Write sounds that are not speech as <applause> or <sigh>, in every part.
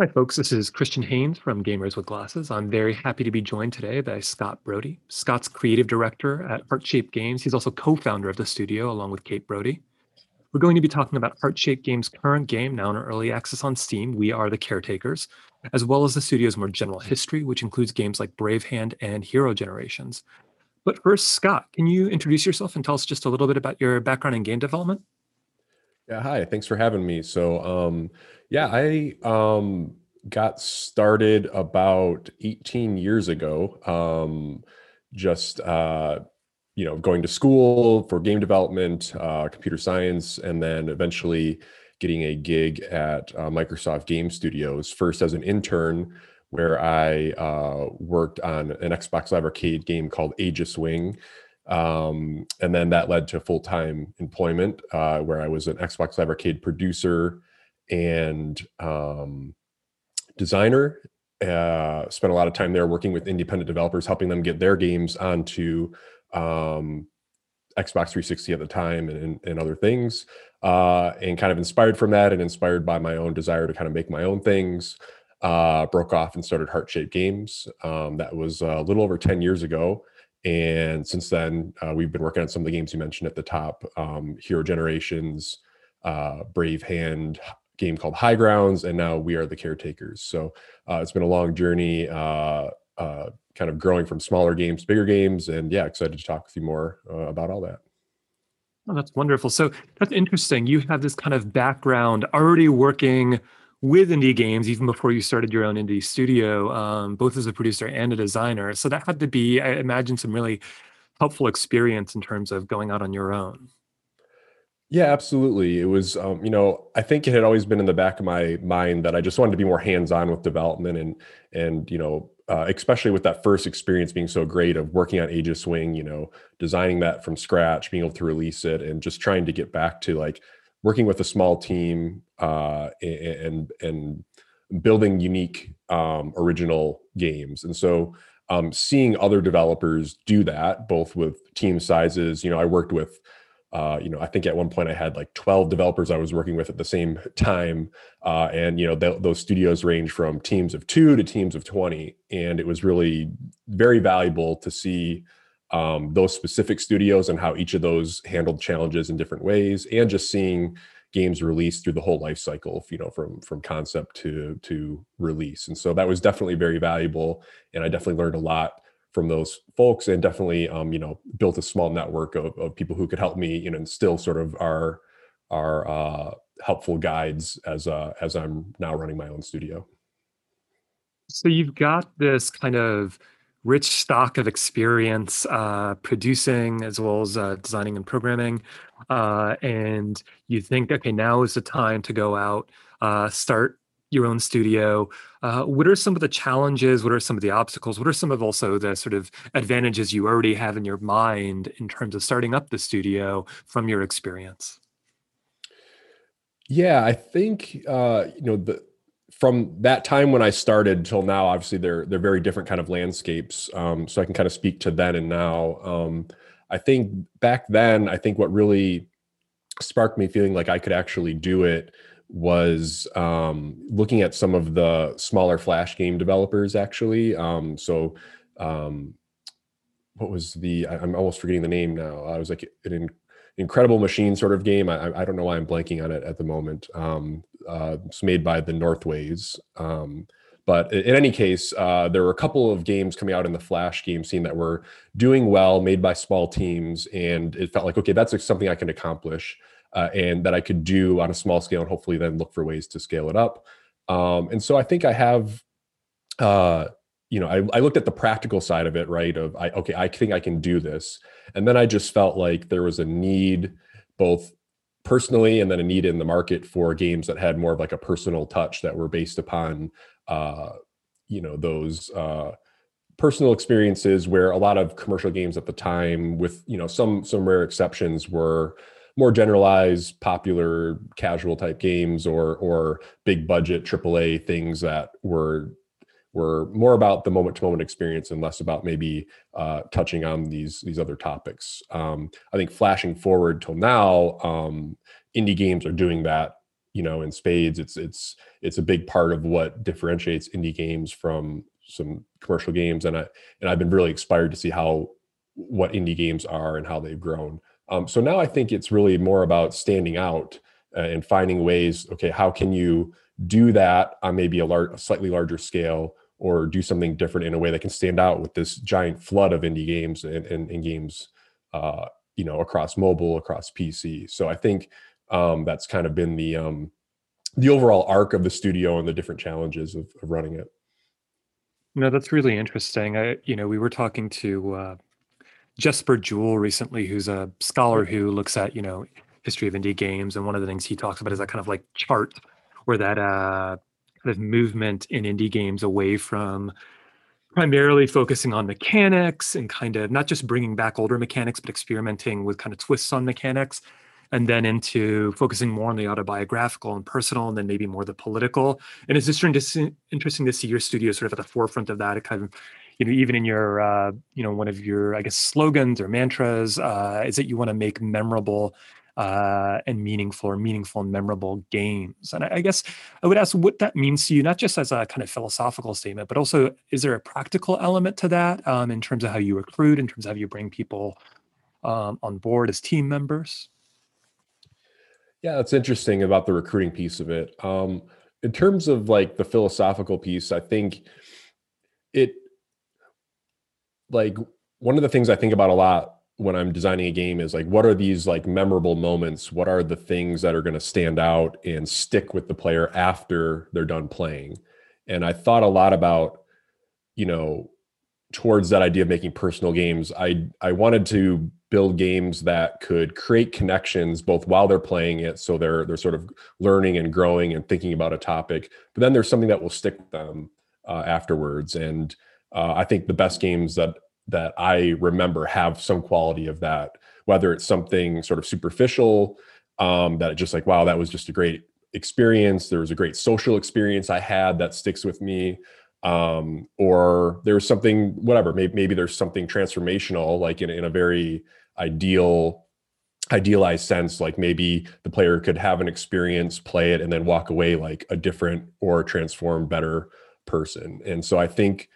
Hi, folks. This is Christian Haynes from Gamers with Glasses. I'm very happy to be joined today by Scott Brody. Scott's creative director at Heart Shaped Games. He's also co founder of the studio, along with Kate Brody. We're going to be talking about Heart Shaped Games' current game, now in early access on Steam. We are the caretakers, as well as the studio's more general history, which includes games like Brave Hand and Hero Generations. But first, Scott, can you introduce yourself and tell us just a little bit about your background in game development? Yeah, hi. Thanks for having me. So, um, yeah, I um, got started about 18 years ago. Um, just uh, you know, going to school for game development, uh, computer science, and then eventually getting a gig at uh, Microsoft Game Studios. First as an intern, where I uh, worked on an Xbox Live Arcade game called Aegis Wing. Um, and then that led to full time employment uh, where I was an Xbox Live Arcade producer and um, designer. Uh, spent a lot of time there working with independent developers, helping them get their games onto um, Xbox 360 at the time and, and other things. Uh, and kind of inspired from that and inspired by my own desire to kind of make my own things, uh, broke off and started Heart Shaped Games. Um, that was a little over 10 years ago. And since then, uh, we've been working on some of the games you mentioned at the top um, Hero Generations, uh, Brave Hand, game called High Grounds, and now We Are the Caretakers. So uh, it's been a long journey, uh, uh, kind of growing from smaller games, bigger games. And yeah, excited to talk with you more uh, about all that. Oh, that's wonderful. So that's interesting. You have this kind of background already working with indie games even before you started your own indie studio, um, both as a producer and a designer. So that had to be, I imagine, some really helpful experience in terms of going out on your own. Yeah, absolutely. It was, um, you know, I think it had always been in the back of my mind that I just wanted to be more hands-on with development and and you know, uh, especially with that first experience being so great of working on Aegis Wing, you know, designing that from scratch, being able to release it, and just trying to get back to like working with a small team uh, and and building unique um, original games. And so um, seeing other developers do that, both with team sizes, you know, I worked with. Uh, you know, I think at one point I had like 12 developers I was working with at the same time. Uh, and, you know, th- those studios range from teams of two to teams of 20. And it was really very valuable to see um, those specific studios and how each of those handled challenges in different ways, and just seeing games released through the whole life cycle, you know, from from concept to to release. And so that was definitely very valuable, and I definitely learned a lot from those folks, and definitely, um, you know, built a small network of, of people who could help me, you know, and still sort of are are uh, helpful guides as uh, as I'm now running my own studio. So you've got this kind of rich stock of experience uh, producing as well as uh, designing and programming. Uh, and you think, okay, now is the time to go out, uh, start your own studio. Uh, what are some of the challenges? What are some of the obstacles? What are some of also the sort of advantages you already have in your mind in terms of starting up the studio from your experience? Yeah, I think uh, you know the from that time when I started till now, obviously they're they're very different kind of landscapes. Um, so I can kind of speak to then and now. Um, I think back then, I think what really sparked me feeling like I could actually do it was um, looking at some of the smaller Flash game developers. Actually, um, so um, what was the? I, am almost forgetting the name now. I was like an incredible machine sort of game. I, I don't know why I'm blanking on it at the moment. Um, uh, it's made by the Northways. Um, but in any case, uh, there were a couple of games coming out in the Flash game scene that were doing well, made by small teams, and it felt like okay, that's something I can accomplish, uh, and that I could do on a small scale, and hopefully then look for ways to scale it up. Um, and so I think I have, uh, you know, I, I, looked at the practical side of it, right? Of I okay, I think I can do this, and then I just felt like there was a need, both personally and then a need in the market for games that had more of like a personal touch that were based upon uh, you know those uh, personal experiences where a lot of commercial games at the time with you know some some rare exceptions were more generalized popular casual type games or or big budget aaa things that were were more about the moment to moment experience and less about maybe uh, touching on these these other topics. Um, I think flashing forward till now, um, indie games are doing that you know in spades. It's it's it's a big part of what differentiates indie games from some commercial games. And i and i've been really inspired to see how what indie games are and how they've grown um, so now i think it's really more about standing out uh, and finding ways okay how can you do that on maybe a, large, a slightly larger scale or do something different in a way that can stand out with this giant flood of indie games and, and, and games uh, you know across mobile across pc so i think um, that's kind of been the um, the overall arc of the studio and the different challenges of, of running it. No that's really interesting. I you know we were talking to uh, jesper juul recently who's a scholar who looks at you know history of indie games and one of the things he talks about is that kind of like chart where that uh, kind of movement in indie games away from primarily focusing on mechanics and kind of not just bringing back older mechanics, but experimenting with kind of twists on mechanics, and then into focusing more on the autobiographical and personal, and then maybe more the political. And it's just interesting to see your studio sort of at the forefront of that. Kind of, you know, even in your, uh, you know, one of your, I guess, slogans or mantras uh, is that you want to make memorable uh, and meaningful or meaningful and memorable games. And I, I, guess I would ask what that means to you, not just as a kind of philosophical statement, but also is there a practical element to that um, in terms of how you recruit, in terms of how you bring people um, on board as team members? Yeah, that's interesting about the recruiting piece of it. Um, in terms of like the philosophical piece, I think it like one of the things I think about a lot when I'm designing a game is like, what are these like memorable moments? What are the things that are going to stand out and stick with the player after they're done playing? And I thought a lot about, you know, towards that idea of making personal games. I I wanted to build games that could create connections both while they're playing it, so they're they're sort of learning and growing and thinking about a topic. But then there's something that will stick with them uh, afterwards. And uh, I think the best games that that I remember have some quality of that, whether it's something sort of superficial, um, that just like, wow, that was just a great experience. There was a great social experience I had that sticks with me. Um, or there's something, whatever, maybe, maybe there's something transformational, like in, in a very ideal, idealized sense, like maybe the player could have an experience, play it, and then walk away like a different or transform better person. And so I think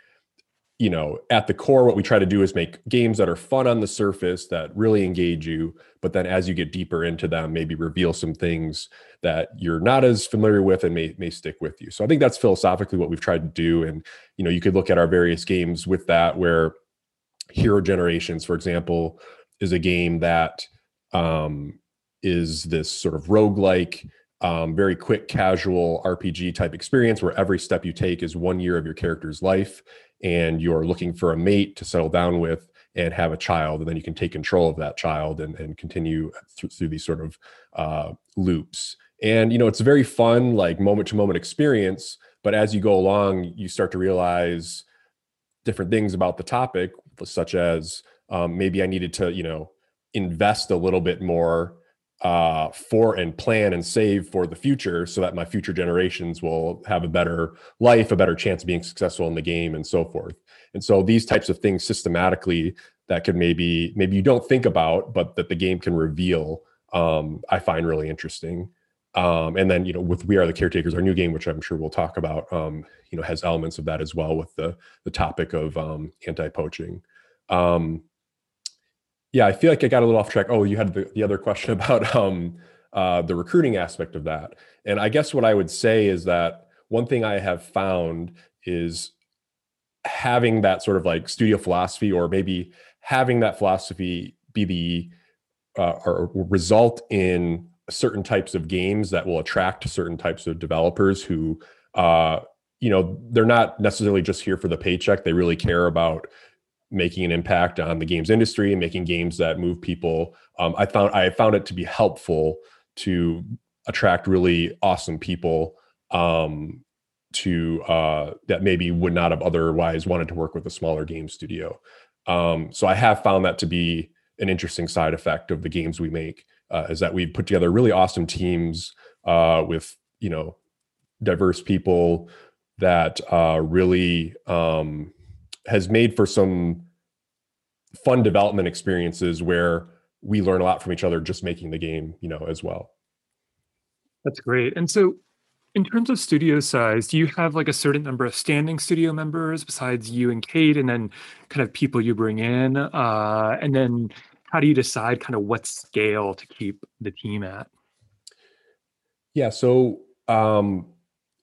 you know, at the core, what we try to do is make games that are fun on the surface that really engage you. But then as you get deeper into them, maybe reveal some things that you're not as familiar with and may, may stick with you. So I think that's philosophically what we've tried to do. And, you know, you could look at our various games with that, where Hero Generations, for example, is a game that um, is this sort of roguelike, um, very quick, casual RPG type experience where every step you take is one year of your character's life and you're looking for a mate to settle down with and have a child and then you can take control of that child and, and continue through, through these sort of uh, loops. And you know it's a very fun like moment to moment experience but as you go along you start to realize different things about the topic such as um, maybe i needed to you know invest a little bit more uh, for and plan and save for the future so that my future generations will have a better life, a better chance of being successful in the game and so forth. And so these types of things systematically that could maybe, maybe you don't think about, but that the game can reveal, um, I find really interesting. Um, and then, you know, with We Are the Caretakers, our new game, which I'm sure we'll talk about, um, you know, has elements of that as well with the, the topic of um, anti-poaching. Um, yeah, I feel like I got a little off track. Oh, you had the, the other question <laughs> about um, uh, the recruiting aspect of that. And I guess what I would say is that one thing I have found is having that sort of like studio philosophy, or maybe having that philosophy be the uh, or result in certain types of games that will attract certain types of developers who uh, you know they're not necessarily just here for the paycheck they really care about making an impact on the games industry and making games that move people. Um, I found I found it to be helpful to attract really awesome people um, to uh, that maybe would not have otherwise wanted to work with a smaller game studio. Um, so I have found that to be an interesting side effect of the games we make uh, is that we've put together really awesome teams uh, with you know diverse people that uh, really um, has made for some fun development experiences where we learn a lot from each other just making the game, you know, as well. That's great. And so, in terms of studio size, do you have like a certain number of standing studio members besides you and Kate, and then kind of people you bring in? Uh, and then how do you decide kind of what scale to keep the team at? Yeah. So um,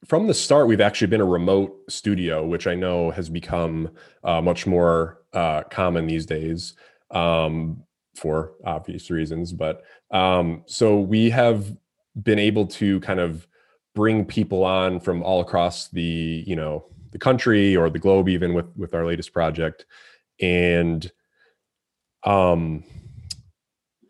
from the start, we've actually been a remote studio, which I know has become uh, much more uh, common these days um, for obvious reasons. But um, so we have been able to kind of bring people on from all across the you know the country or the globe even with with our latest project and um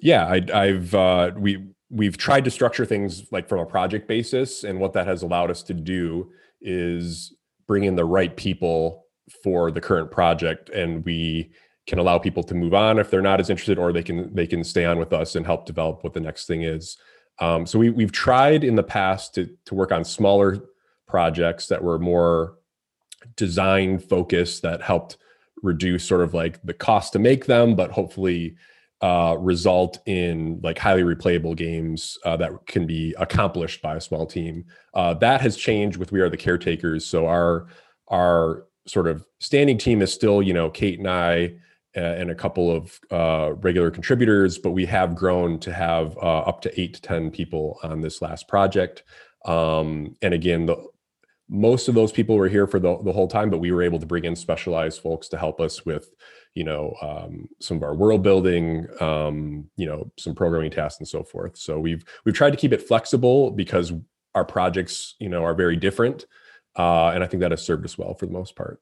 yeah I, i've uh we we've tried to structure things like from a project basis and what that has allowed us to do is bring in the right people for the current project and we can allow people to move on if they're not as interested or they can they can stay on with us and help develop what the next thing is. Um, so we, we've tried in the past to, to work on smaller projects that were more design focused that helped reduce sort of like the cost to make them, but hopefully uh, result in like highly replayable games uh, that can be accomplished by a small team. Uh, that has changed with We Are the Caretakers. So our our sort of standing team is still, you know, Kate and I and a couple of uh, regular contributors, but we have grown to have uh, up to eight to 10 people on this last project. Um, and again, the, most of those people were here for the, the whole time, but we were able to bring in specialized folks to help us with, you know, um, some of our world building, um, you know, some programming tasks and so forth. So we've we've tried to keep it flexible because our projects, you know, are very different, uh, and I think that has served us well for the most part.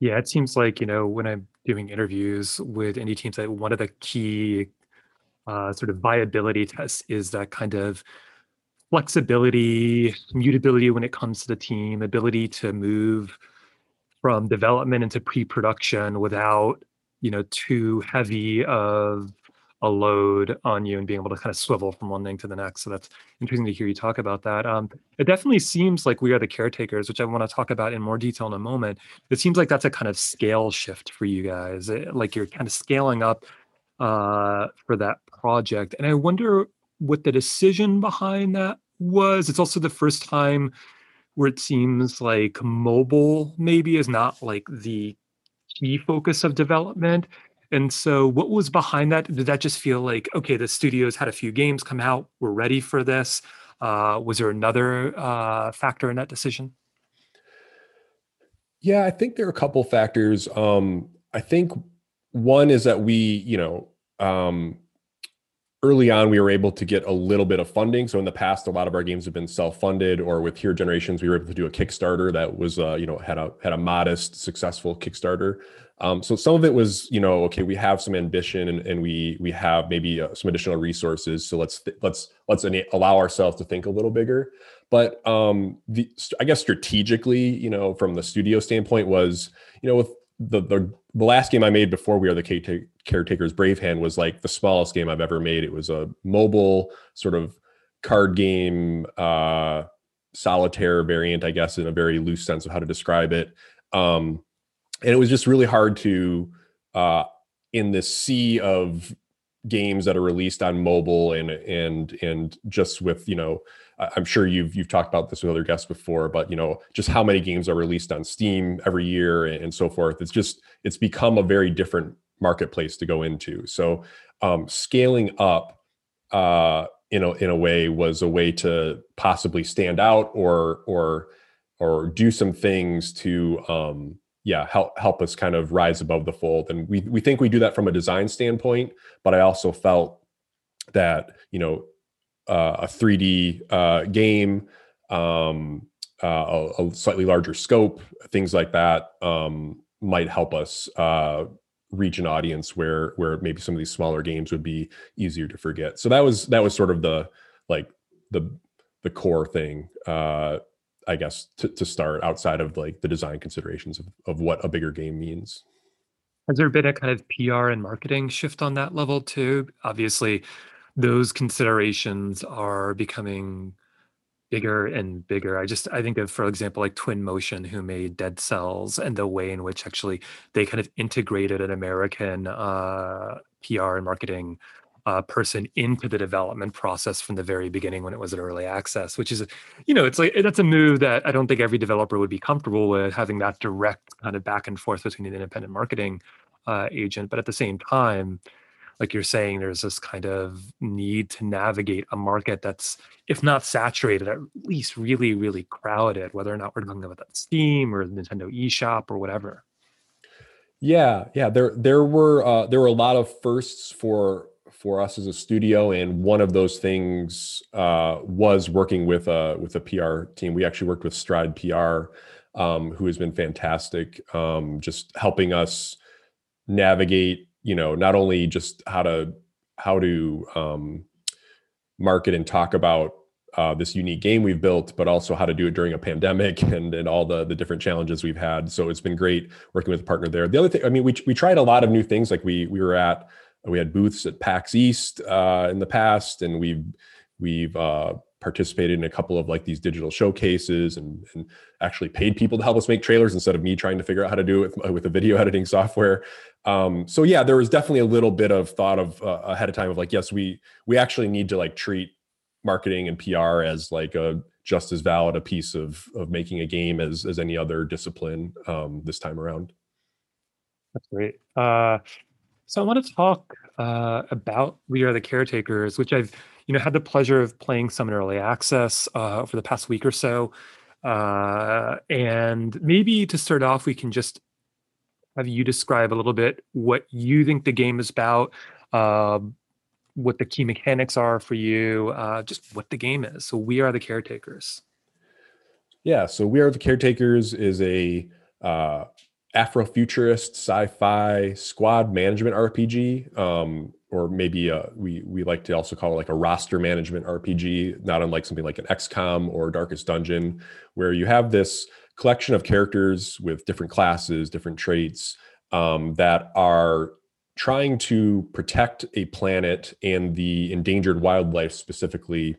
Yeah, it seems like, you know, when I'm doing interviews with indie teams, that one of the key uh, sort of viability tests is that kind of flexibility, mutability when it comes to the team, ability to move from development into pre-production without, you know, too heavy of a load on you and being able to kind of swivel from one thing to the next. So that's interesting to hear you talk about that. Um, it definitely seems like we are the caretakers, which I want to talk about in more detail in a moment. It seems like that's a kind of scale shift for you guys. It, eh, like you're kind of scaling up uh, for that project. And I wonder what the decision behind that was. It's also the first time where it seems like mobile maybe is not like the key focus of development and so, what was behind that? Did that just feel like, okay, the studios had a few games come out, we're ready for this? Uh, was there another uh, factor in that decision? Yeah, I think there are a couple factors. Um, I think one is that we, you know, um, early on we were able to get a little bit of funding. So in the past a lot of our games have been self-funded or with Hero Generations we were able to do a kickstarter that was uh, you know had a had a modest successful kickstarter. Um, so some of it was you know okay we have some ambition and, and we we have maybe uh, some additional resources. So let's th- let's let's allow ourselves to think a little bigger. But um the i guess strategically you know from the studio standpoint was you know with the the, the last game i made before we are the Caretaker's Brave Hand was like the smallest game I've ever made. It was a mobile sort of card game, uh, solitaire variant, I guess, in a very loose sense of how to describe it. Um, and it was just really hard to, uh, in this sea of games that are released on mobile and and and just with you know i'm sure you've you've talked about this with other guests before but you know just how many games are released on steam every year and so forth it's just it's become a very different marketplace to go into. So um, scaling up uh, in a in a way was a way to possibly stand out or or or do some things to um, yeah help help us kind of rise above the fold. And we we think we do that from a design standpoint, but I also felt that you know uh, a 3D uh, game. Um, uh, a, a, slightly larger scope, things like that um, might help us uh, reach an audience where where maybe some of these smaller games would be easier to forget. So that was that was sort of the like the the core thing uh I guess to, to start outside of like the design considerations of, of what a bigger game means. Has there been a kind of PR and marketing shift on that level too? Obviously, those considerations are becoming bigger and bigger. I just I think of, for example, like Twin Motion, who made Dead Cells, and the way in which actually they kind of integrated an American uh, PR and marketing uh, person into the development process from the very beginning when it was at early access, which is, you know, it's like that's a move that I don't think every developer would be comfortable with having that direct kind of back and forth between an independent marketing uh, agent. But at the same time, like you're saying, there's this kind of need to navigate a market that's, if not saturated, at least really, really crowded, whether or not we're talking about that Steam or Nintendo eShop or whatever. Yeah, yeah. There there were uh, there were a lot of firsts for for us as a studio, and one of those things uh, was working with a with a PR team. We actually worked with Stride PR, um, who has been fantastic, um, just helping us navigate. You know, not only just how to how to um, market and talk about uh, this unique game we've built, but also how to do it during a pandemic <laughs> and, and all the, the different challenges we've had. So it's been great working with a partner there. The other thing, I mean, we, we tried a lot of new things. Like we, we were at, we had booths at PAX East uh, in the past, and we've, we've uh, participated in a couple of like these digital showcases and, and actually paid people to help us make trailers instead of me trying to figure out how to do it with, with a video <laughs> editing software. Um, so yeah, there was definitely a little bit of thought of uh, ahead of time of like, yes, we, we actually need to like treat marketing and PR as like a just as valid a piece of of making a game as as any other discipline um, this time around. That's great. Uh, so I want to talk uh, about We Are the Caretakers, which I've you know had the pleasure of playing some in early access uh, for the past week or so. Uh, and maybe to start off, we can just have you describe a little bit what you think the game is about, uh, what the key mechanics are for you, uh, just what the game is. So we are the caretakers. Yeah, so we are the caretakers is a uh, Afrofuturist sci-fi squad management RPG, um, or maybe a, we we like to also call it like a roster management RPG, not unlike something like an XCOM or Darkest Dungeon, where you have this collection of characters with different classes, different traits um, that are trying to protect a planet and the endangered wildlife specifically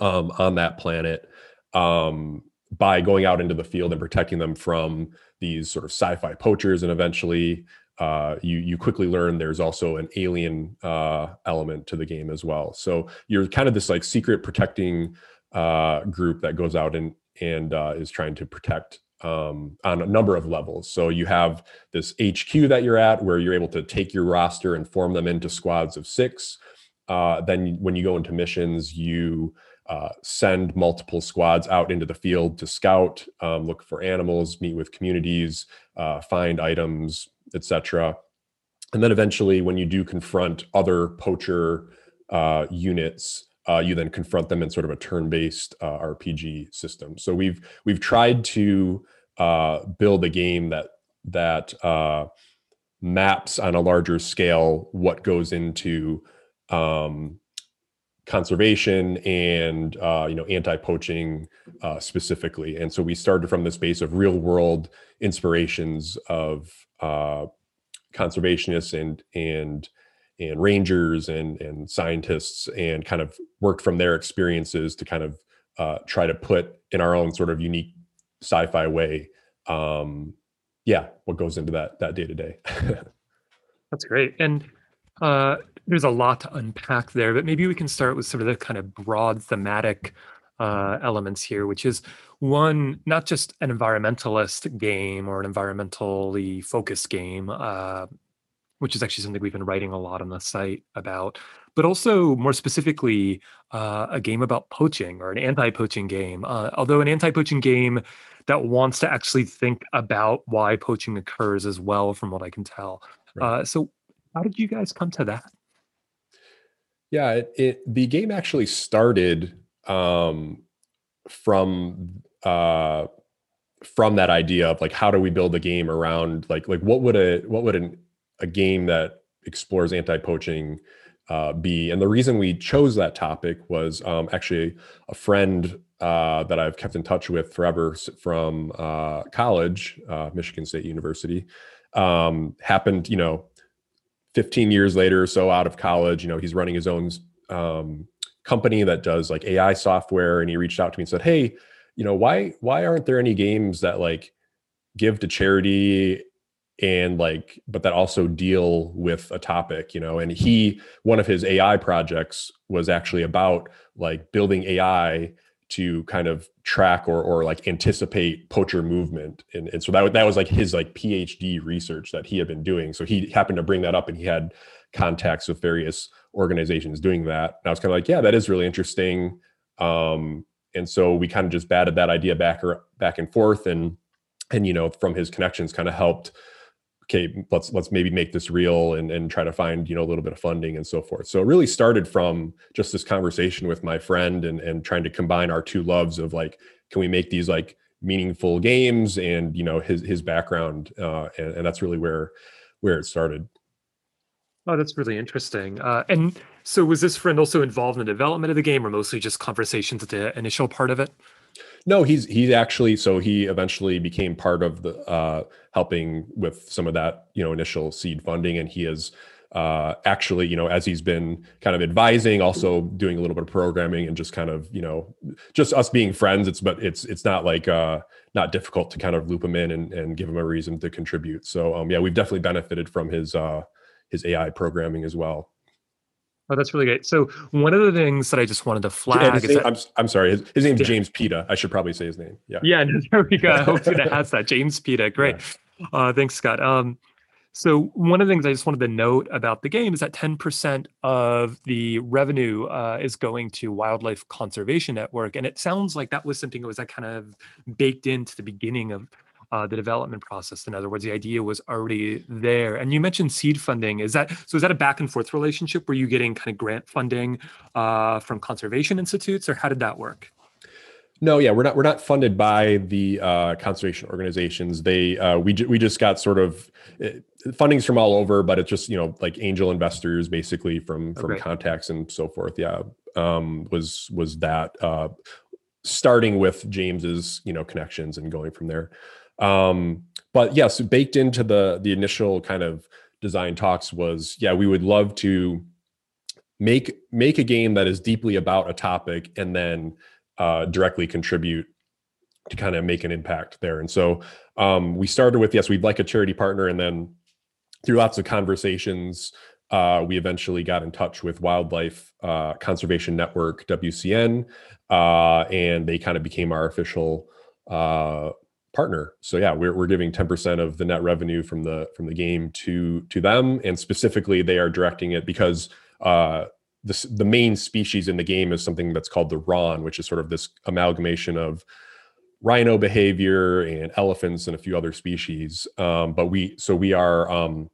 um, on that planet. Um, by going out into the field and protecting them from these sort of sci-fi poachers and eventually uh, you you quickly learn there's also an alien uh, element to the game as well so you're kind of this like secret protecting uh, group that goes out and and uh, is trying to protect um, on a number of levels. So you have this HQ that you're at where you're able to take your roster and form them into squads of six. Uh, then when you go into missions, you uh, send multiple squads out into the field to scout, um, look for animals, meet with communities, uh, find items, etc. And then eventually, when you do confront other poacher uh, units, uh, you then confront them in sort of a turn-based uh, RPG system. So we've we've tried to build a game that that maps on a larger scale what goes into um, conservation and uh, you know anti-poaching uh, specifically. And so we started from this base of real-world inspirations of conservationists and and and rangers and and scientists and kind of worked from their experiences to kind of uh, try to put in our own sort of unique sci-fi way um yeah what goes into that that day to day that's great and uh there's a lot to unpack there but maybe we can start with sort of the kind of broad thematic uh, elements here, which is one, not just an environmentalist game or an environmentally focused game, uh, which is actually something we've been writing a lot on the site about, but also more specifically, uh, a game about poaching or an anti-poaching game. Uh, although an anti-poaching game that wants to actually think about why poaching occurs as well, from what I can tell. Right. Uh, so, how did you guys come to that? Yeah, it, it the game actually started um, from uh, from that idea of like how do we build a game around like like what would a what would an a game that explores anti-poaching uh, be? And the reason we chose that topic was um, actually a friend uh, that I've kept in touch with forever from uh, college, uh, Michigan State University, um, happened, you know, 15 years later or so out of college, you know, he's running his own um, company that does like AI software. And he reached out to me and said, Hey, you know, why, why aren't there any games that like give to charity and like but that also deal with a topic you know and he one of his ai projects was actually about like building ai to kind of track or or like anticipate poacher movement. And, and so that, that was like his like phd research that he had been doing. So he happened to bring that up and he had contacts with various organizations doing that. And i was kind of like yeah that is really interesting. Um and so we kind of just batted that idea back or back and forth. And and you know from his connections kind of helped okay let's let's maybe make this real and and try to find you know a little bit of funding and so forth so it really started from just this conversation with my friend and and trying to combine our two loves of like can we make these like meaningful games and you know his his background uh and, and that's really where where it started Oh, that's really interesting. Uh, and so, was this friend also involved in the development of the game, or mostly just conversations at the initial part of it? No, he's he's actually so he eventually became part of the uh, helping with some of that you know initial seed funding, and he is uh, actually you know as he's been kind of advising, also doing a little bit of programming and just kind of you know just us being friends. It's but it's it's not like uh, not difficult to kind of loop him in and, and give him a reason to contribute. So um, yeah, we've definitely benefited from his uh, his AI programming as well. Oh, that's really great. So one of the things that I just wanted to flag is name, that, I'm, I'm sorry, his, his name's yeah. James Pita. I should probably say his name. Yeah. Yeah, <laughs> there we go. I hope that <laughs> has that. James Pita. Great. Yeah. Uh, thanks, Scott. Um, so one of the things I just wanted to note about the game is that 10% of the revenue uh, is going to Wildlife Conservation Network, and it sounds like that was something that was that kind of baked into the beginning of uh, the development process. In other words, the idea was already there. And you mentioned seed funding. Is that so? Is that a back and forth relationship? Were you getting kind of grant funding uh, from conservation institutes, or how did that work? No, yeah, we're not we're not funded by the uh, conservation organizations. They uh, we ju- we just got sort of uh, fundings from all over, but it's just you know like angel investors basically from from okay. contacts and so forth. Yeah, um, was was that uh, starting with James's you know connections and going from there. Um, but yes, baked into the the initial kind of design talks was yeah, we would love to make make a game that is deeply about a topic and then uh, directly contribute to kind of make an impact there. And so um, we started with yes, we'd like a charity partner, and then through lots of conversations, uh, we eventually got in touch with Wildlife uh, Conservation Network (WCN), uh, and they kind of became our official uh, partner. So yeah, we're, we're giving 10% of the net revenue from the from the game to to them, and specifically they are directing it because uh, the the main species in the game is something that's called the ron, which is sort of this amalgamation of rhino behavior and elephants and a few other species. Um, but we so we are um,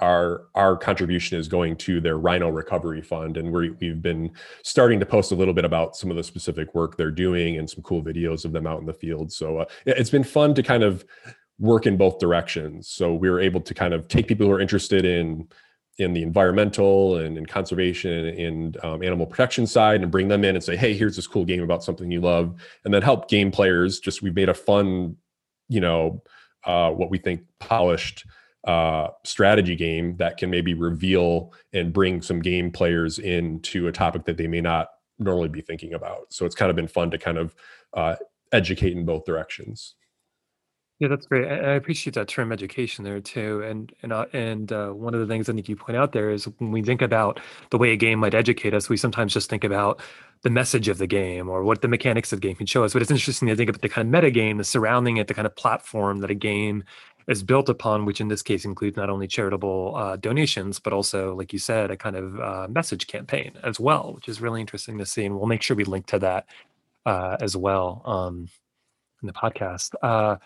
our our contribution is going to their rhino recovery fund. And we we've been starting to post a little bit about some of the specific work they're doing and some cool videos of them out in the field. So uh, it's been fun to kind of work in both directions. So we were able to kind of take people who are interested in in the environmental and conservation and um, animal protection side and bring them in and say hey here's this cool game about something you love. And then help game players just we've made a fun you know uh, what we think polished uh, strategy game that can maybe reveal and bring some game players into a topic that they may not normally be thinking about. So it's kind of been fun to kind of uh, educate in both directions. Yeah, that's great. I appreciate that term education there too. And and uh, and uh, one of the things I think you point out there is when we think about the way a game might educate us, we sometimes just think about the message of the game or what the mechanics of the game can show us. But it's interesting to think about the kind of meta game, the surrounding it, the kind of platform that a game is built upon, which in this case includes not only charitable uh, donations, but also, like you said, a kind of uh, message campaign as well, which is really interesting to see. And we'll make sure we link to that uh, as well um, in the podcast. Uh,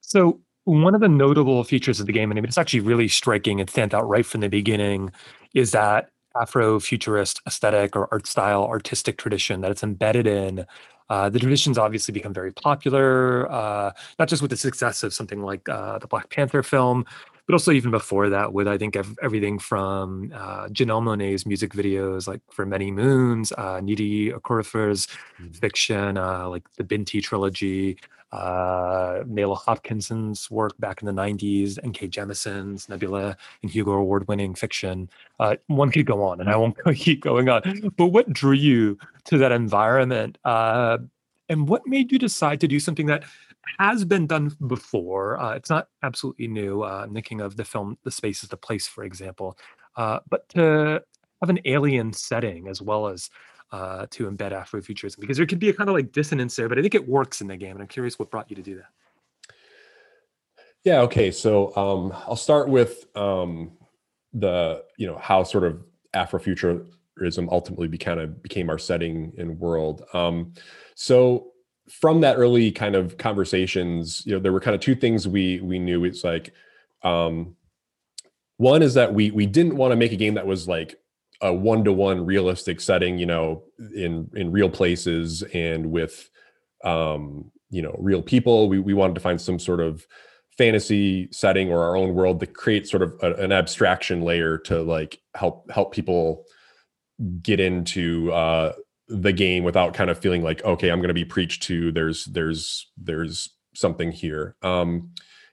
so, one of the notable features of the game, and I mean, it's actually really striking and stands out right from the beginning, is that Afro-futurist aesthetic or art style, artistic tradition that it's embedded in uh, the traditions obviously become very popular, uh, not just with the success of something like uh, the Black Panther film, but also even before that, with I think everything from uh, Janelle Monáe's music videos, like for Many Moons, uh, Okorafor's mm-hmm. fiction, uh, like the Binti trilogy, uh, Nalo Hopkinson's work back in the 90s, N.K. Jemisin's Nebula and Hugo Award winning fiction. Uh, one could go on, and I won't <laughs> keep going on. But what drew you to that environment? Uh, and what made you decide to do something that has been done before. Uh, it's not absolutely new. Uh, I'm thinking of the film The Space is the Place, for example. Uh, but to have an alien setting as well as uh, to embed Afrofuturism, because there could be a kind of like dissonance there, but I think it works in the game. And I'm curious what brought you to do that. Yeah. Okay. So um, I'll start with um, the you know how sort of Afrofuturism ultimately be, kind of became our setting and world. Um, so from that early kind of conversations, you know, there were kind of two things we we knew. It's like um, one is that we we didn't want to make a game that was like a one to one realistic setting, you know, in in real places and with um, you know real people. We we wanted to find some sort of fantasy setting or our own world that creates sort of a, an abstraction layer to like help help people get into uh, the game without kind of feeling like okay i'm going to be preached to there's there's there's something here um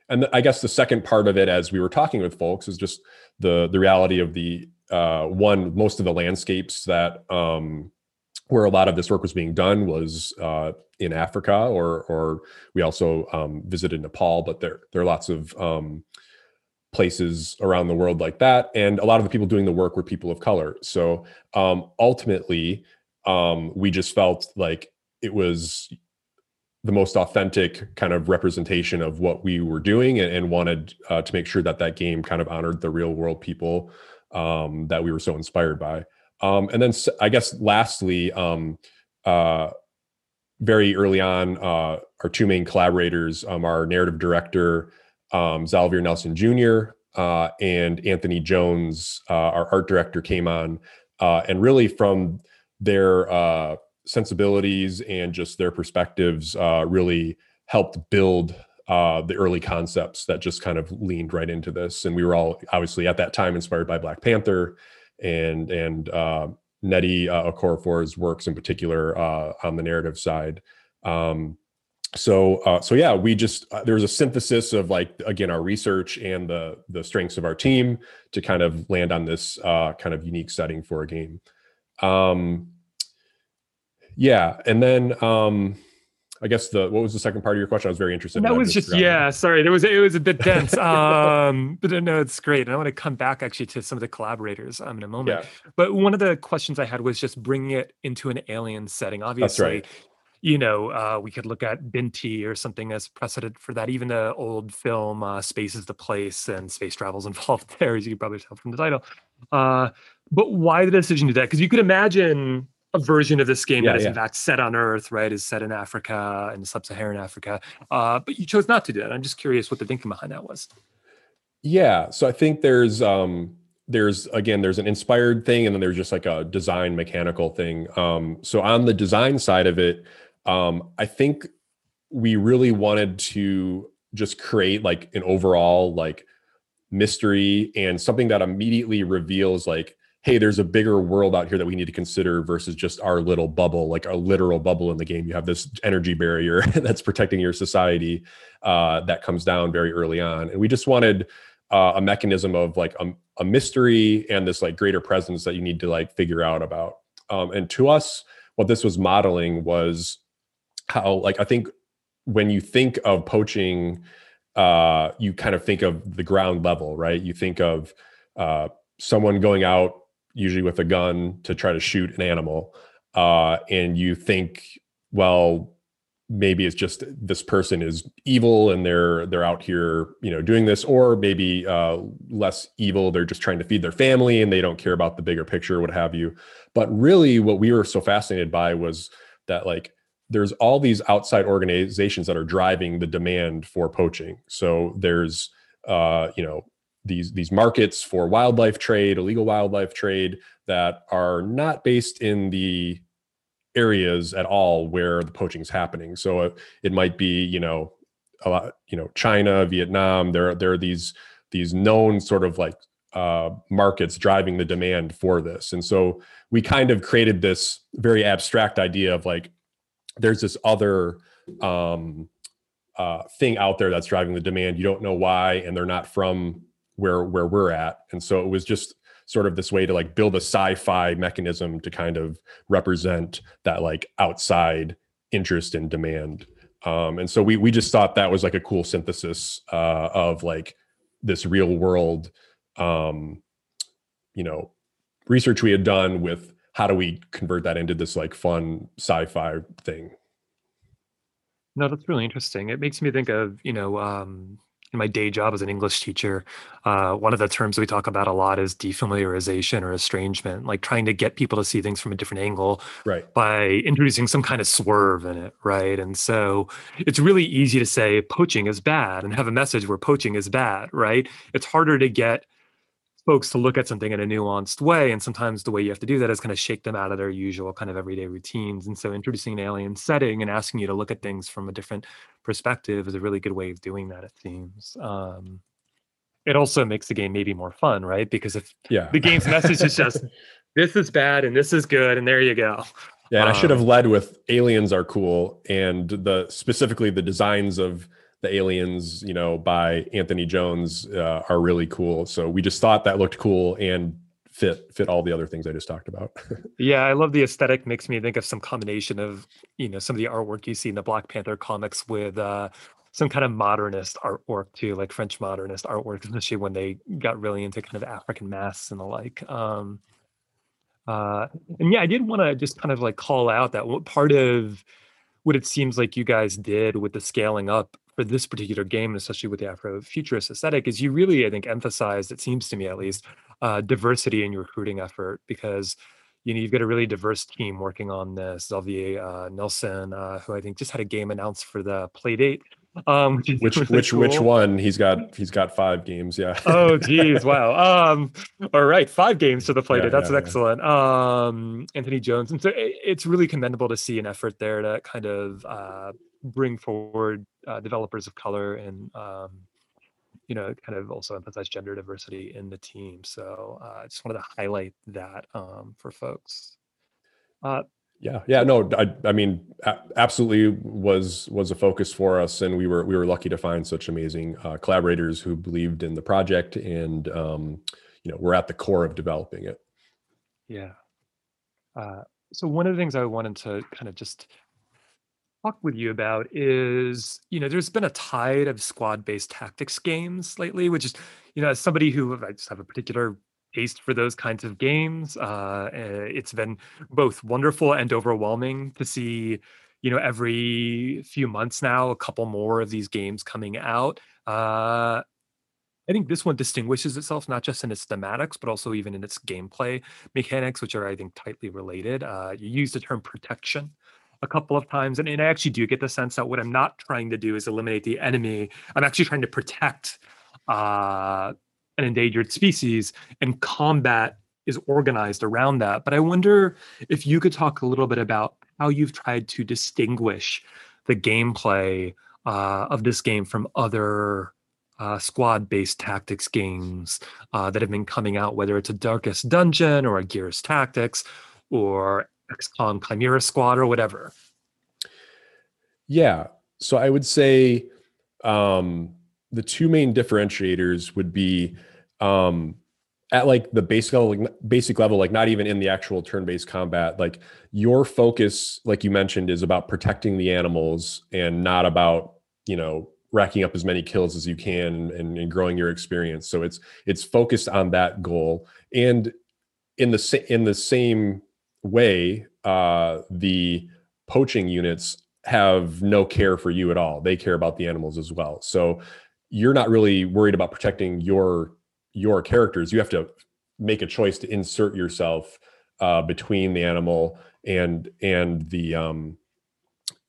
and i guess the second part of it as we were talking with folks is just the the reality of the uh one most of the landscapes that um where a lot of this work was being done was uh, in Africa, or or we also um, visited Nepal. But there there are lots of um, places around the world like that, and a lot of the people doing the work were people of color. So um, ultimately, um, we just felt like it was the most authentic kind of representation of what we were doing, and, and wanted uh, to make sure that that game kind of honored the real world people um, that we were so inspired by. Um, and then I guess lastly, um, uh, very early on, uh, our two main collaborators, um, our narrative director, um, Xalavier Nelson Jr., uh, and Anthony Jones, uh, our art director, came on. Uh, and really, from their uh, sensibilities and just their perspectives, really helped build the early concepts that just kind of leaned right into this. And we were all obviously at that time inspired by Black Panther and and uh, Nnedi uh, Okorafor's works in particular uh, on the narrative side. Um, so uh, so yeah, we just uh, there was a synthesis of like again our research and the the strengths of our team to kind of land on this uh, kind of unique setting for a game. Um, yeah, and then um, I guess the what was the second part of your question? I was very interested. That in was just, yeah. Sorry, there was it was a bit dense. <laughs> um, but no, it's great. And I want to come back actually to some of the collaborators um, in a moment. Yeah. But one of the questions I had was just bringing it into an alien setting. Obviously, right. you know, uh, we could look at Binti or something as precedent for that. Even the old film uh, "Space Is the Place" and space travels <laughs> involved there, as you can probably tell from the title. Uh, but why the decision to do that? Because you could imagine a version of this game yeah, that is yeah. in fact set on Earth, right? Is set in Africa and sub-Saharan Africa. Uh, but you chose not to do that. I'm just curious what the thinking behind that was. Yeah, so I think there's um, there's again there's an inspired thing, and then there's just like a design mechanical thing. Um, so on the design side of it, um, I think we really wanted to just create like an overall like mystery and something that immediately reveals like hey, there's a bigger world out here that we need to consider versus just our little bubble, like a literal bubble in the game. You have this energy barrier <laughs> that's protecting your society uh, that comes down very early on. And we just wanted uh, a mechanism of like a, a, mystery and this like greater presence that you need to like figure out about. Um, and to us, what this was modeling was how, like, I think when you think of poaching, uh, you kind of think of the ground level, right? You think of uh, someone going out usually with a gun to try to shoot an animal uh, and you think well maybe it's just this person is evil and they're they're out here you know doing this or maybe uh, less evil they're just trying to feed their family and they don't care about the bigger picture what have you. But really what we were so fascinated by was that like there's all these outside organizations that are driving the demand for poaching. So there's uh, you know these these markets for wildlife trade, illegal wildlife trade that are not based in the areas at all where the poaching is happening. So it, it might be, you know, a lot, you know, China, Vietnam. There, there are these these known sort of like uh, markets driving the demand for this, and so we kind of created this very abstract idea of like there's this other um, uh, thing out there that's driving the demand. You don't know why, and they're not from where where we're at and so it was just sort of this way to like build a sci-fi mechanism to kind of represent that like outside interest and demand Um, and so we we just thought that was like a cool synthesis uh, of like this real world, um, you know, research we had done with how do we convert that into this like fun sci-fi thing. No, that's really interesting. It makes me think of, you know, um, in my day job as an English teacher, uh, one of the terms we talk about a lot is defamiliarization or estrangement, like trying to get people to see things from a different angle Right. by introducing some kind of swerve in it, right? And so it's really easy to say poaching is bad and have a message where poaching is bad, right? It's harder to get folks to look at something in a nuanced way. And sometimes the way you have to do that is kind of shake them out of their usual kind of everyday routines. And so introducing an alien setting and asking you to look at things from a different perspective is a really good way of doing that, it seems. Um, it also makes the game maybe more fun, right? Because if Yeah. the game's message is just <laughs> this is bad and this is good, and there you go. Yeah, and I should have Um, led with aliens are cool and the specifically the designs of the aliens, you know, by Anthony Jones uh, are really cool. So we just thought that looked cool and fit fit all the other things I just talked about. <laughs> Yeah, I love the aesthetic. Makes me think of some combination of you know some of the artwork you see in the Black Panther comics with uh, some kind of modernist artwork too, like French modernist artwork, especially when they got really into kind of African masks and the like. Um, uh, and yeah, I did want to just kind of like call out that what part of what it seems like you guys did with the scaling up for this particular game, and especially with the Afrofuturist aesthetic, is you really, I think, emphasized, it seems to me at least, uh, diversity in your recruiting effort because you know you've got a really diverse team working on this. Xalavier uh, Nelson, uh, who I think just had a game announced for the Playdate, um, which which <laughs> really which which one? He's got he's got five games, yeah. oh <laughs> geez wow um all right five games to the plate Yeah, that's yeah, yeah. excellent um anthony jones and so it, it's really commendable to see an effort there to kind of uh bring forward uh, developers of color and um you know kind of also emphasize gender diversity in the team so uh, i just wanted to highlight that um for folks uh Yeah, yeah, no, I, I mean, a- absolutely was was a focus for us, and we were we were lucky to find such amazing uh, collaborators who believed in the project, and um, you know, we're at the core of developing it. Yeah. Uh, so one of the things I wanted to kind of just talk with you about is, you know, there's been a tide of squad-based tactics games lately, which is, you know, as somebody who I just have a particular taste for those kinds of games, uh, eh, it's been both wonderful and overwhelming to see, you know, every few months now, a couple more of these games coming out. Uh, I think this one distinguishes itself not just in its thematics, but also even in its gameplay mechanics, which are, I think, tightly related. Uh, you use the term protection a couple of times, and, and I actually do get the sense that what I'm not trying to do is eliminate the enemy. I'm actually trying to protect uh, an endangered species, and combat is organized around that. But I wonder if you could talk a little bit about how you've tried to distinguish the gameplay uh, of this game from other uh, squad-based tactics games uh, that have been coming out, whether it's a Darkest Dungeon or a Gears Tactics or XCOM Chimera Squad or whatever. Yeah, so I would say um, the two main differentiators would be um, at like the basic level, like, basic level, like not even in the actual turn-based combat. Like your focus, like you mentioned, is about protecting the animals and not about you know racking up as many kills as you can and, and growing your experience. So it's it's focused on that goal. And in the in the same way, uh, the poaching units have no care for you at all. They care about the animals as well. So you're not really worried about protecting your your characters. You have to make a choice to insert yourself uh, between the animal and and the um,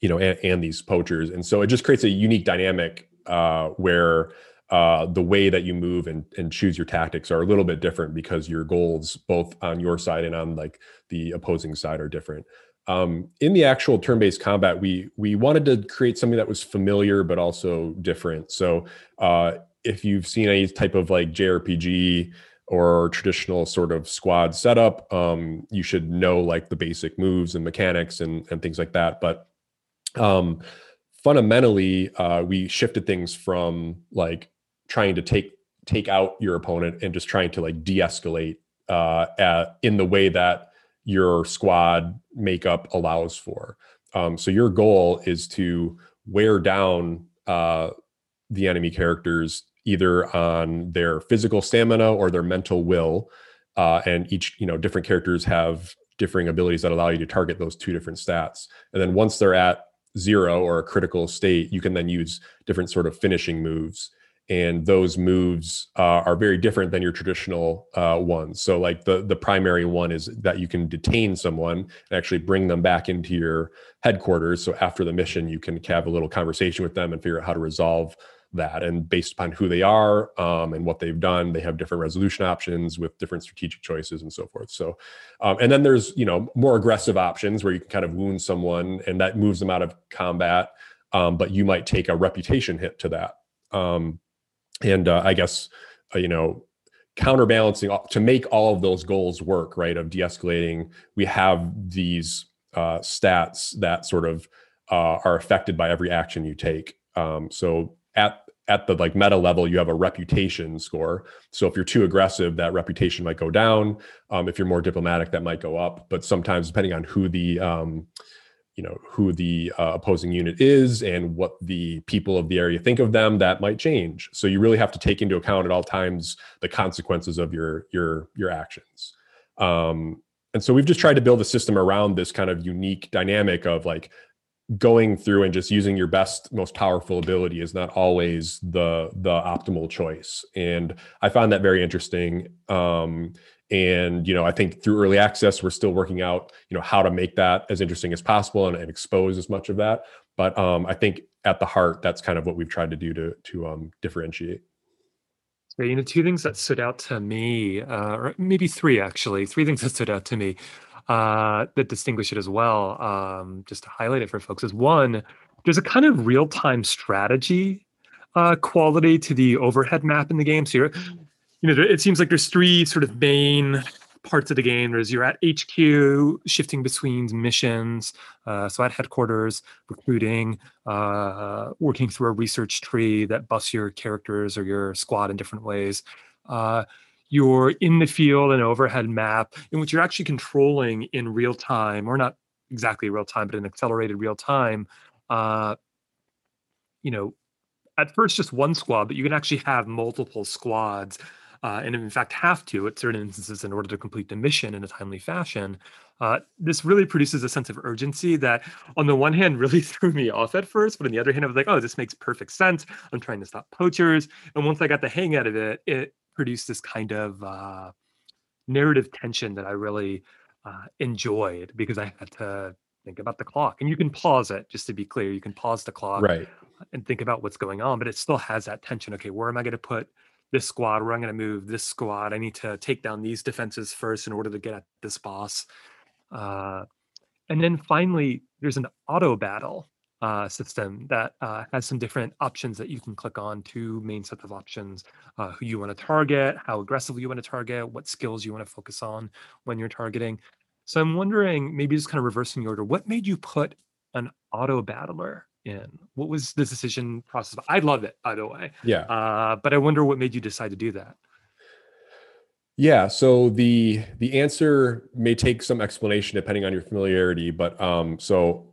you know and, and these poachers. And so it just creates a unique dynamic uh, where uh, the way that you move and, and choose your tactics are a little bit different because your goals both on your side and on like the opposing side are different. Um, in the actual turn-based combat we we wanted to create something that was familiar but also different. So uh, if you've seen any type of like jrpg or traditional sort of squad setup um, you should know like the basic moves and mechanics and, and things like that. But um, fundamentally uh, we shifted things from like trying to take take out your opponent and just trying to like de-escalate uh, at, in the way that your squad makeup allows for. Um, so your goal is to wear down uh, the enemy characters either on their physical stamina or their mental will. Uh, and each, you know, different characters have differing abilities that allow you to target those two different stats. And then once they're at zero or a critical state, you can then use different sort of finishing moves and those moves uh, are very different than your traditional uh, ones. So, like the the primary one is that you can detain someone and actually bring them back into your headquarters. So after the mission, you can have a little conversation with them and figure out how to resolve that. And based upon who they are um, and what they've done, they have different resolution options with different strategic choices and so forth. So, um, and then there's you know more aggressive options where you can kind of wound someone and that moves them out of combat, um, but you might take a reputation hit to that. Um, and uh, I guess uh, you know counterbalancing to make all of those goals work, right? Of de-escalating, we have these uh, stats that sort of uh, are affected by every action you take. Um, so at at the like meta level, you have a reputation score. So if you're too aggressive, that reputation might go down. Um, if you're more diplomatic, that might go up. But sometimes, depending on who the um, you know who the uh, opposing unit is and what the people of the area think of them that might change. So you really have to take into account at all times the consequences of your your your actions. Um, and so we've just tried to build a system around this kind of unique dynamic of like going through and just using your best most powerful ability is not always the the optimal choice. And i found that very interesting. Um, and you know i think through early access we're still working out you know how to make that as interesting as possible and, and expose as much of that. But um, i think at the heart that's kind of what we've tried to do to to um, differentiate. So, you know two things that stood out to me uh, or maybe three actually three things that stood out to me uh, that distinguish it as well um, just to highlight it for folks is one there's a kind of real-time strategy uh, quality to the overhead map in the game. So you're you know, it seems like there's three sort of main parts of the game. There's you're at HQ, shifting between missions. Uh, so at headquarters, recruiting, uh, working through a research tree that busts your characters or your squad in different ways. Uh, you're in the field, an overhead map in which you're actually controlling in real time, or not exactly real time, but in accelerated real time. Uh, you know, at first just one squad, but you can actually have multiple squads uh, and in fact have to at certain instances in order to complete the mission in a timely fashion. Uh, this really produces a sense of urgency that, on the one hand, <laughs> really threw me off at first, but on the other hand, I was like, oh, this makes perfect sense. I'm trying to stop poachers. And once I got the hang out of it, it produced this kind of uh, narrative tension that I really uh, enjoyed because I had to think about the clock. And you can pause it, just to be clear, you can pause the clock right. and think about what's going on, but it still has that tension. Okay, where am I going to put this squad where I'm going to move this squad. I need to take down these defenses first in order to get at this boss. Uh, and then finally, there's an auto battle uh, system that uh, has some different options that you can click on. Two main sets of options: uh, who you want to target, how aggressively you want to target, what skills you want to focus on when you're targeting. So I'm wondering, maybe just kind of reversing the order, what made you put an auto battler in? What was the decision process? I love it, by the way. Yeah. Uh, but I wonder what made you decide to do that. Yeah, so the the answer may take some explanation depending on your familiarity, but um, so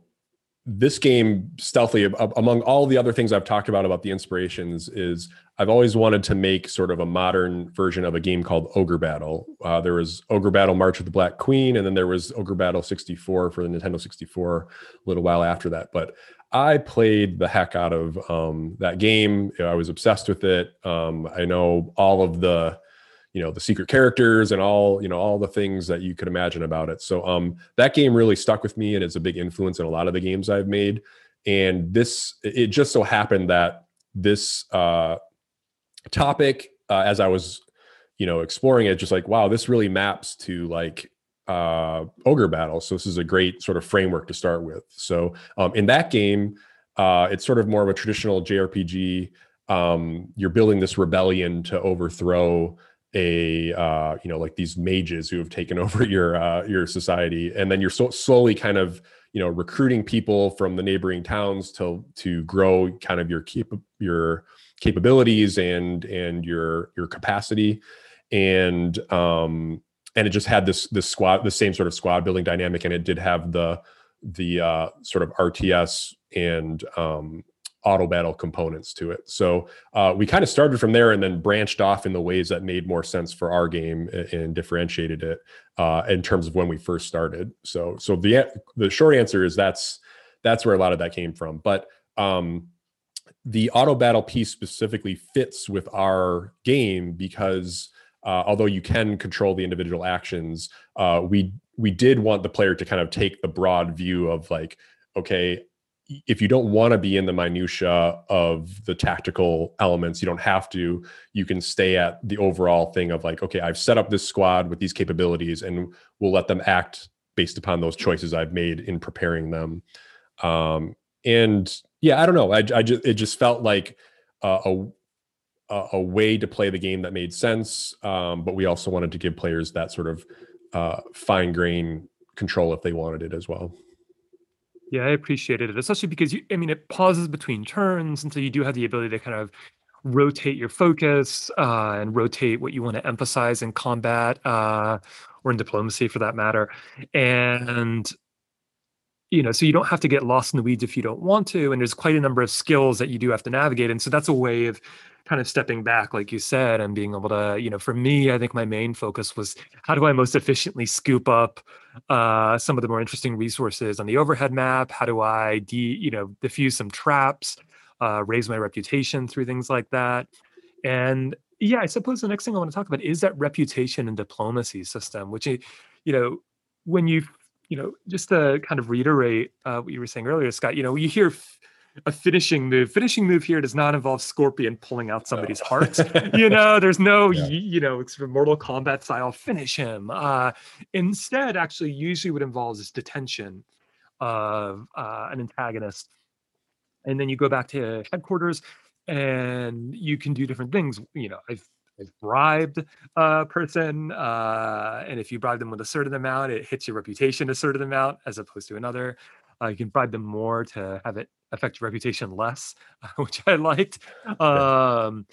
this game stealthily among all the other things I've talked about about the inspirations is I've always wanted to make sort of a modern version of a game called Ogre Battle. Uh, there was Ogre Battle March of the Black Queen, and then there was Ogre Battle 64 for the Nintendo 64 a little while after that. But I played the heck out of um, that game. I was obsessed with it. Um, I know all of the, you know, the secret characters and all, you know, all the things that you could imagine about it. So um, that game really stuck with me, and it's a big influence in a lot of the games I've made. And this, it just so happened that this uh, topic, uh, as I was, you know, exploring it, just like, wow, this really maps to like uh, ogre battle. So this is a great sort of framework to start with. So um, in that game, uh, it's sort of more of a traditional JRPG. Um, you're building this rebellion to overthrow a uh, you know like these mages who have taken <laughs> over your uh, your society, and then you're so slowly kind of you know recruiting people from the neighboring towns to to grow kind of your keep your capabilities and and your your capacity and um and it just had this this squad the same sort of squad building dynamic and it did have the the uh, sort of RTS and um, auto battle components to it. So uh, we kind of started from there and then branched off in the ways that made more sense for our game and, and differentiated it uh, in terms of when we first started. So so the the short answer is that's that's where a lot of that came from. But um, the auto battle piece specifically fits with our game because uh, although you can control the individual actions, uh, we we did want the player to kind of take the broad view of like, okay, if you don't want to be in the minutia of the tactical elements, you don't have to. You can stay at the overall thing of like, okay, I've set up this squad with these capabilities, and we'll let them act based upon those choices I've made in preparing them. Um, and yeah, I don't know. I, I just it just felt like uh, a a way to play the game that made sense, um, but we also wanted to give players that sort of uh, fine grain control if they wanted it as well. Yeah, I appreciated it, especially because you, I mean, it pauses between turns, and so you do have the ability to kind of rotate your focus uh, and rotate what you want to emphasize in combat uh, or in diplomacy, for that matter. And you know, so you don't have to get lost in the weeds if you don't want to. And there's quite a number of skills that you do have to navigate, and so that's a way of kind of stepping back, like you said, and being able to, you know, for me, I think my main focus was how do I most efficiently scoop up uh, some of the more interesting resources on the overhead map? How do I, de, you know, diffuse some traps, uh, raise my reputation through things like that? And yeah, I suppose the next thing I want to talk about is that reputation and diplomacy system, which, you know, when you, you know, just to kind of reiterate uh, what you were saying earlier, Scott, you know, you hear a finishing move. Finishing move here does not involve Scorpion pulling out somebody's <laughs> heart. you know, there's no, yeah. you know, it's Mortal Kombat style finish him. Uh, instead, actually, usually what involves is detention of uh, an antagonist. And then you go back to headquarters and you can do different things. You know, I've bribed a person, uh, and if you bribe them with a certain amount, it hits your reputation a certain amount as opposed to another. Uh, you can bribe them more to have it affect your reputation less, <laughs> which I liked. Um,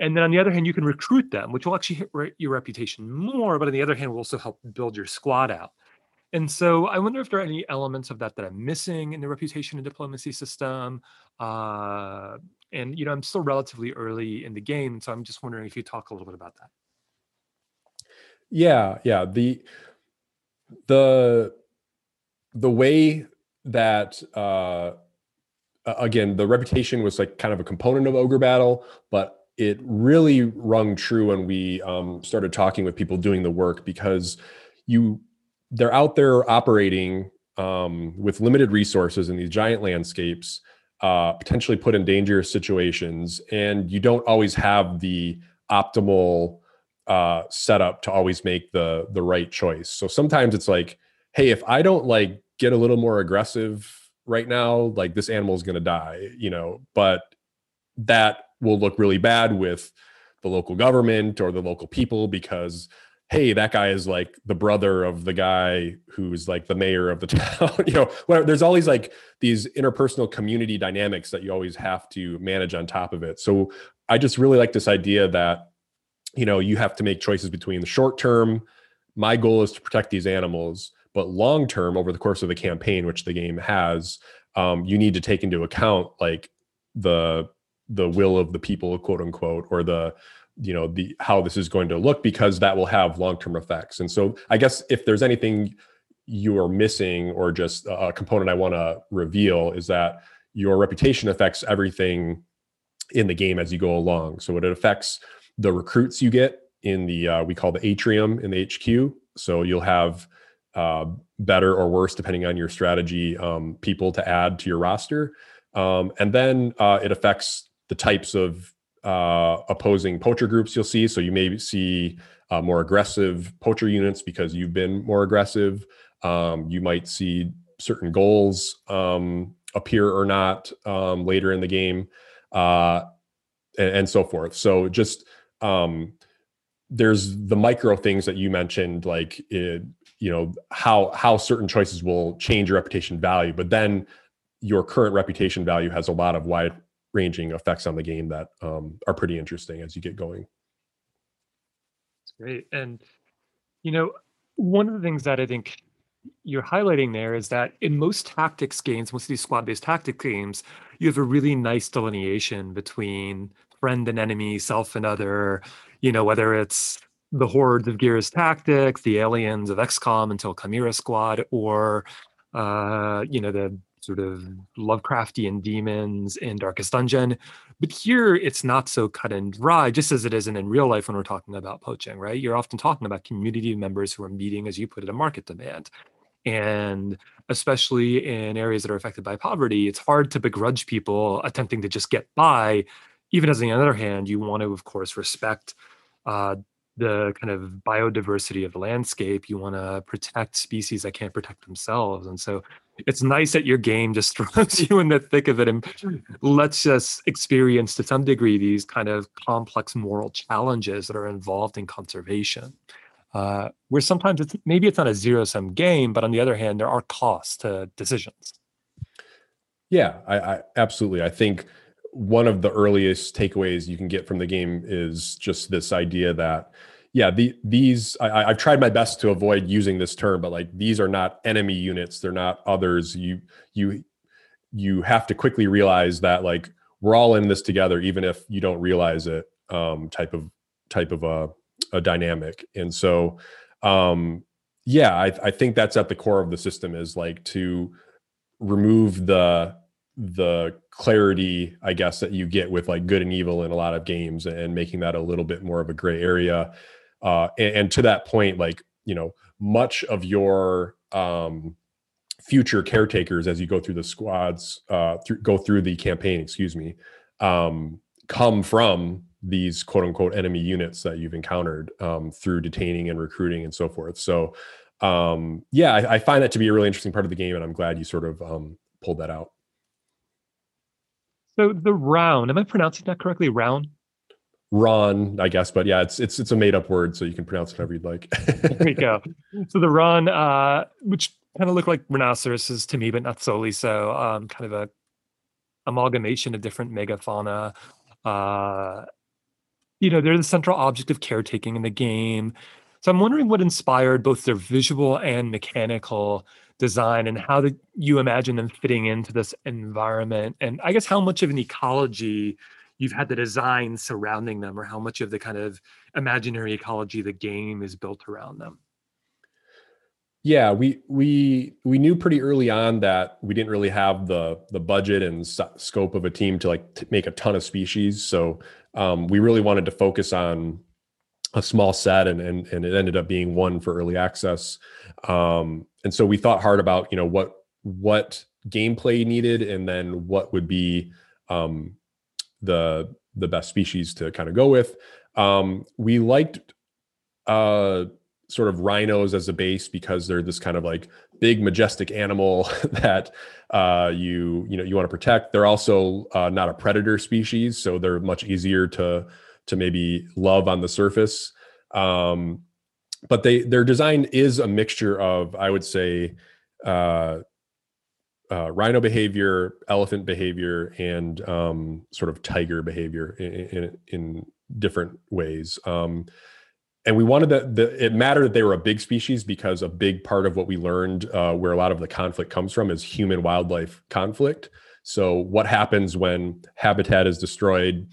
and then on the other hand, you can recruit them, which will actually hit re- your reputation more. But on the other hand, will also help build your squad out. And so I wonder if there are any elements of that that I'm missing in the reputation and diplomacy system. Uh, and you know, I'm still relatively early in the game, so I'm just wondering if you talk a little bit about that. Yeah, yeah. The the the way that uh, again the reputation was like kind of a component of ogre battle but it really rung true when we um, started talking with people doing the work because you they're out there operating um, with limited resources in these giant landscapes uh, potentially put in dangerous situations and you don't always have the optimal uh, setup to always make the the right choice. So sometimes it's like hey if i don't like get a little more aggressive right now like this animal is going to die you know but that will look really bad with the local government or the local people because hey that guy is like the brother of the guy who's like the mayor of the <laughs> town you know whatever. there's always like these interpersonal community dynamics that you always have to manage on top of it so i just really like this idea that you know you have to make choices between the short term my goal is to protect these animals but long term, over the course of the campaign, which the game has, um, you need to take into account like the the will of the people, quote unquote, or the you know the how this is going to look because that will have long term effects. And so, I guess if there's anything you are missing or just a component I want to reveal is that your reputation affects everything in the game as you go along. So it affects the recruits you get in the uh, we call the atrium in the HQ. So you'll have uh, better or worse, depending on your strategy, um, people to add to your roster. Um, and then uh, it affects the types of uh, opposing poacher groups you'll see. So you may see uh, more aggressive poacher units because you've been more aggressive. Um, you might see certain goals um, appear or not um, later in the game, uh, and, and, so forth. So just um, there's the micro things that you mentioned, like it, you know how how certain choices will change your reputation value but then your current reputation value has a lot of wide ranging effects on the game that um, are pretty interesting as you get going it's great and you know one of the things that i think you're highlighting there is that in most tactics games, most of these squad-based tactic games, you have a really nice delineation between friend and enemy, self and other. You know, whether it's the hordes of Gears Tactics, the aliens of XCOM until Chimera Squad, or uh, you know, the sort of Lovecraftian demons in Darkest Dungeon. But here it's not so cut and dry, just as it isn't in real life when we're talking about poaching, right? You're often talking about community members who are meeting, as you put it, a market demand. And especially in areas that are affected by poverty, it's hard to begrudge people attempting to just get by. Even as on the other hand, you want to, of course, respect uh, the kind of biodiversity of the landscape. You want to protect species that can't protect themselves. And so it's nice that your game just <laughs> throws you in the thick of it and lets us experience to some degree these kind of complex moral challenges that are involved in conservation. Uh, where sometimes it's maybe it's not a zero sum game, but on the other hand, there are costs to decisions. Yeah, I, I absolutely. I think one of the earliest takeaways you can get from the game is just this idea that yeah the, these I, i've tried my best to avoid using this term but like these are not enemy units. They're not others. You you you have to quickly realize that like we're all in this together even if you don't realize it um type of type of a, a dynamic. And so um yeah I, I think that's at the core of the system is like to remove the the clarity i guess that you get with like good and evil in a lot of games and making that a little bit more of a gray area uh and, and to that point like you know much of your um future caretakers as you go through the squads uh through, go through the campaign excuse me um come from these quote unquote enemy units that you've encountered um, through detaining and recruiting and so forth so um yeah I, I, find that to be a really interesting part of the game and i'm glad you sort of um pulled that out so the round, am I pronouncing that correctly? Round? Ron, I guess, but yeah, it's it's it's a made up word, so you can pronounce it however you'd like. there we go. So the Ron, uh, which kind of look like rhinoceroses to me, but not solely so. Um, kind of a amalgamation of different megafauna. Uh, you know, they're the central object of caretaking in the game. So I'm wondering what inspired both their visual and mechanical design and how the, you imagine them fitting into this environment and i guess how much of an ecology you've had the design surrounding them or how much of the kind of imaginary ecology the game is built around them? Yeah we we we knew pretty early on that we didn't really have the the budget and scope of a team to like to make a ton of species. So um, we really wanted to focus on a small set and, and and it ended up being one for early access. Um, and so we thought hard about you know what what gameplay needed and then what would be um, the the best species to kind of go with um, we liked uh, sort of rhinos as a base because they're this kind of like big majestic animal <laughs> that uh, you you know you want to protect they're also uh, not a predator species so they're much easier to to maybe love on the surface. Um, but they their design is a mixture of, I would say, uh, uh, rhino behavior, elephant behavior, and um, sort of tiger behavior in, in, in different ways. Um, and we wanted that the, it mattered that they were a big species because a big part of what we learned, uh, where a lot of the conflict comes from, is human wildlife conflict. So, what happens when habitat is destroyed?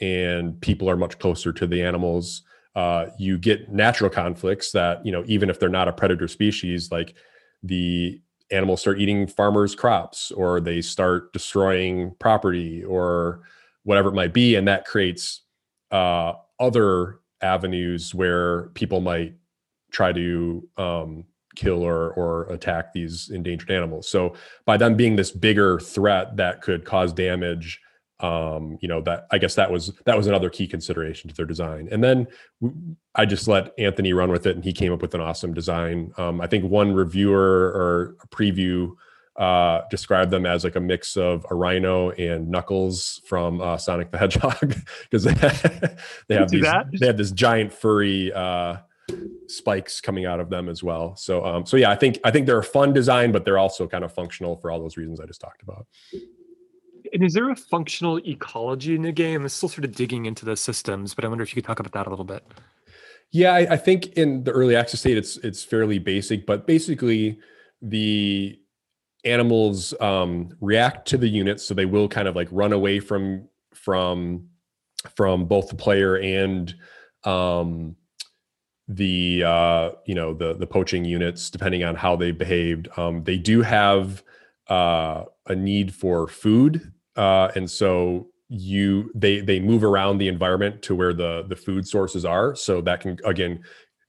and people are much closer to the animals. Uh, you get natural conflicts that you know even if they're not a predator species, like the animals start eating farmers' crops or they start destroying property or whatever it might be, and that creates uh, other avenues where people might try to um, kill or or attack these endangered animals. So by them being this bigger threat that could cause damage um, you know that i guess that was that was another key consideration to their design. And then i just let anthony run with it and he came up with an awesome design. Um, i think one reviewer or preview uh, described them as like a mix of a rhino and knuckles from uh, sonic the hedgehog <laughs> because they, <laughs> they have these that? they have this giant furry uh, spikes coming out of them as well. So um, so yeah i think i think they're a fun design but they're also kind of functional for all those reasons i just talked about and is there a functional ecology in the game? I'm still sort of digging into the systems, but I wonder if you could talk about that a little bit. Yeah, I, I think in the early access state, it's it's fairly basic, but basically, the animals um, react to the units, so they will kind of like run away from from from both the player and um, the uh, you know the the poaching units, depending on how they behaved. Um, they do have uh, a need for food, uh, and so you they they move around the environment to where the the food sources are. So that can again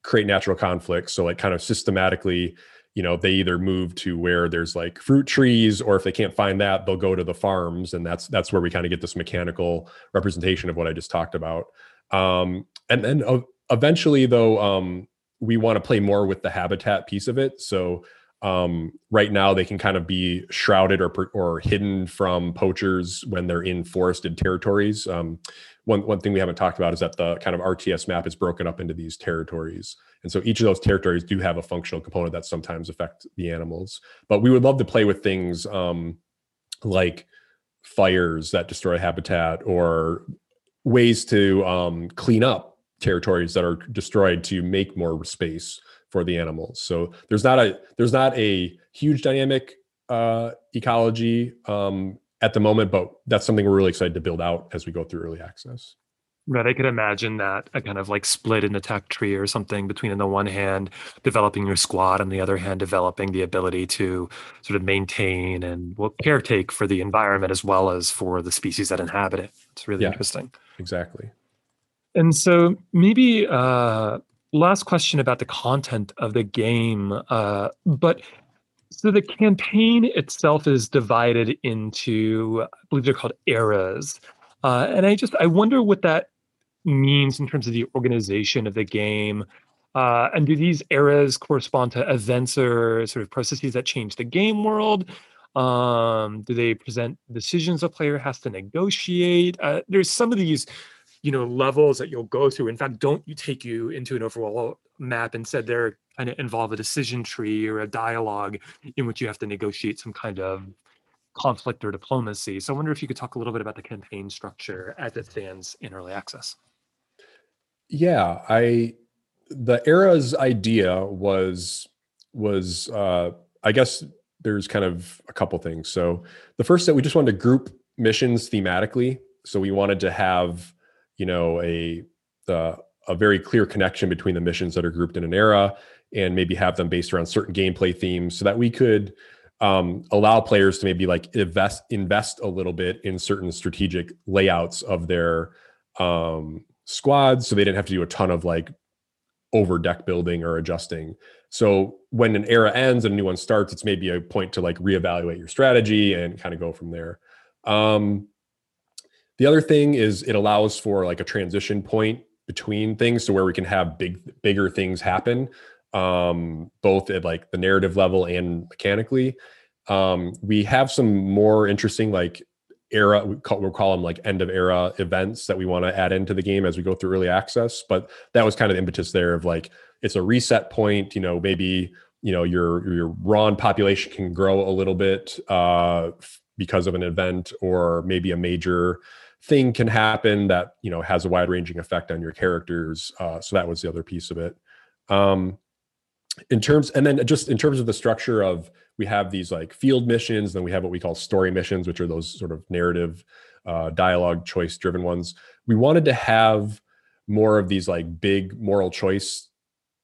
create natural conflicts. So like kind of systematically you know they either move to where there's like fruit trees or if they can't find that they'll go to the farms and that's that's where we kind of get this mechanical representation of what i just talked about um, and then uh, eventually though um, we want to play more with the habitat piece of it so um, right now they can kind of be shrouded or or hidden from poachers when they're in forested territories. Um, one one thing we haven't talked about is that the kind of rts map is broken up into these territories. And so each of those territories do have a functional component that sometimes affect the animals. But we would love to play with things um, like fires that destroy habitat or ways to um, clean up territories that are destroyed to make more space for the animals. So there's not a there's not a huge dynamic uh, ecology um, at the moment, but that's something we're really excited to build out as we go through early access. Right, I could imagine that a kind of like split in the tech tree or something between on the one hand developing your squad, on the other hand developing the ability to sort of maintain and well, caretake for the environment as well as for the species that inhabit it. It's really Yeah. interesting. Exactly. And so maybe uh last question about the content of the game. Uh but so the campaign itself is divided into I believe they're called eras. Uh and I just I wonder what that means in terms of the organization of the game. Uh, and do these eras correspond to events or sort of processes that change the game world? Um, do they present decisions a player has to negotiate? Uh, there's some of these, you know, levels that you'll go through. In fact, don't you take you into an overall map? Instead, they're kind of involve a decision tree or a dialogue in which you have to negotiate some kind of conflict or diplomacy. So I wonder if you could talk a little bit about the campaign structure as it stands in early access. Yeah, I the era's idea was was uh I guess there's kind of a couple things. So the first that we just wanted to group missions thematically. So we wanted to have, you know, a the a very clear connection between the missions that are grouped in an era and maybe have them based around certain gameplay themes so that we could um, allow players to maybe like invest invest a little bit in certain strategic layouts of their um, squads so they didn't have to do a ton of like over deck building or adjusting. So when an era ends and a new one starts it's maybe a point to like reevaluate your strategy and kind of go from there. Um, the other thing is it allows for like a transition point between things to where we can have big bigger things happen um, both at like the narrative level and mechanically. Um, we have some more interesting like era we call, we'll call them like end of era events that we want to add into the game as we go through early access but that was kind of the impetus there of like it's a reset point you know maybe you know your your Ron population can grow a little bit uh, because of an event or maybe a major thing can happen that you know has a wide ranging effect on your characters uh, so that was the other piece of it. Um, in terms and then just in terms of the structure of we have these like field missions then we have what we call story missions which are those sort of narrative uh, dialogue choice driven ones. We wanted to have more of these like big moral choice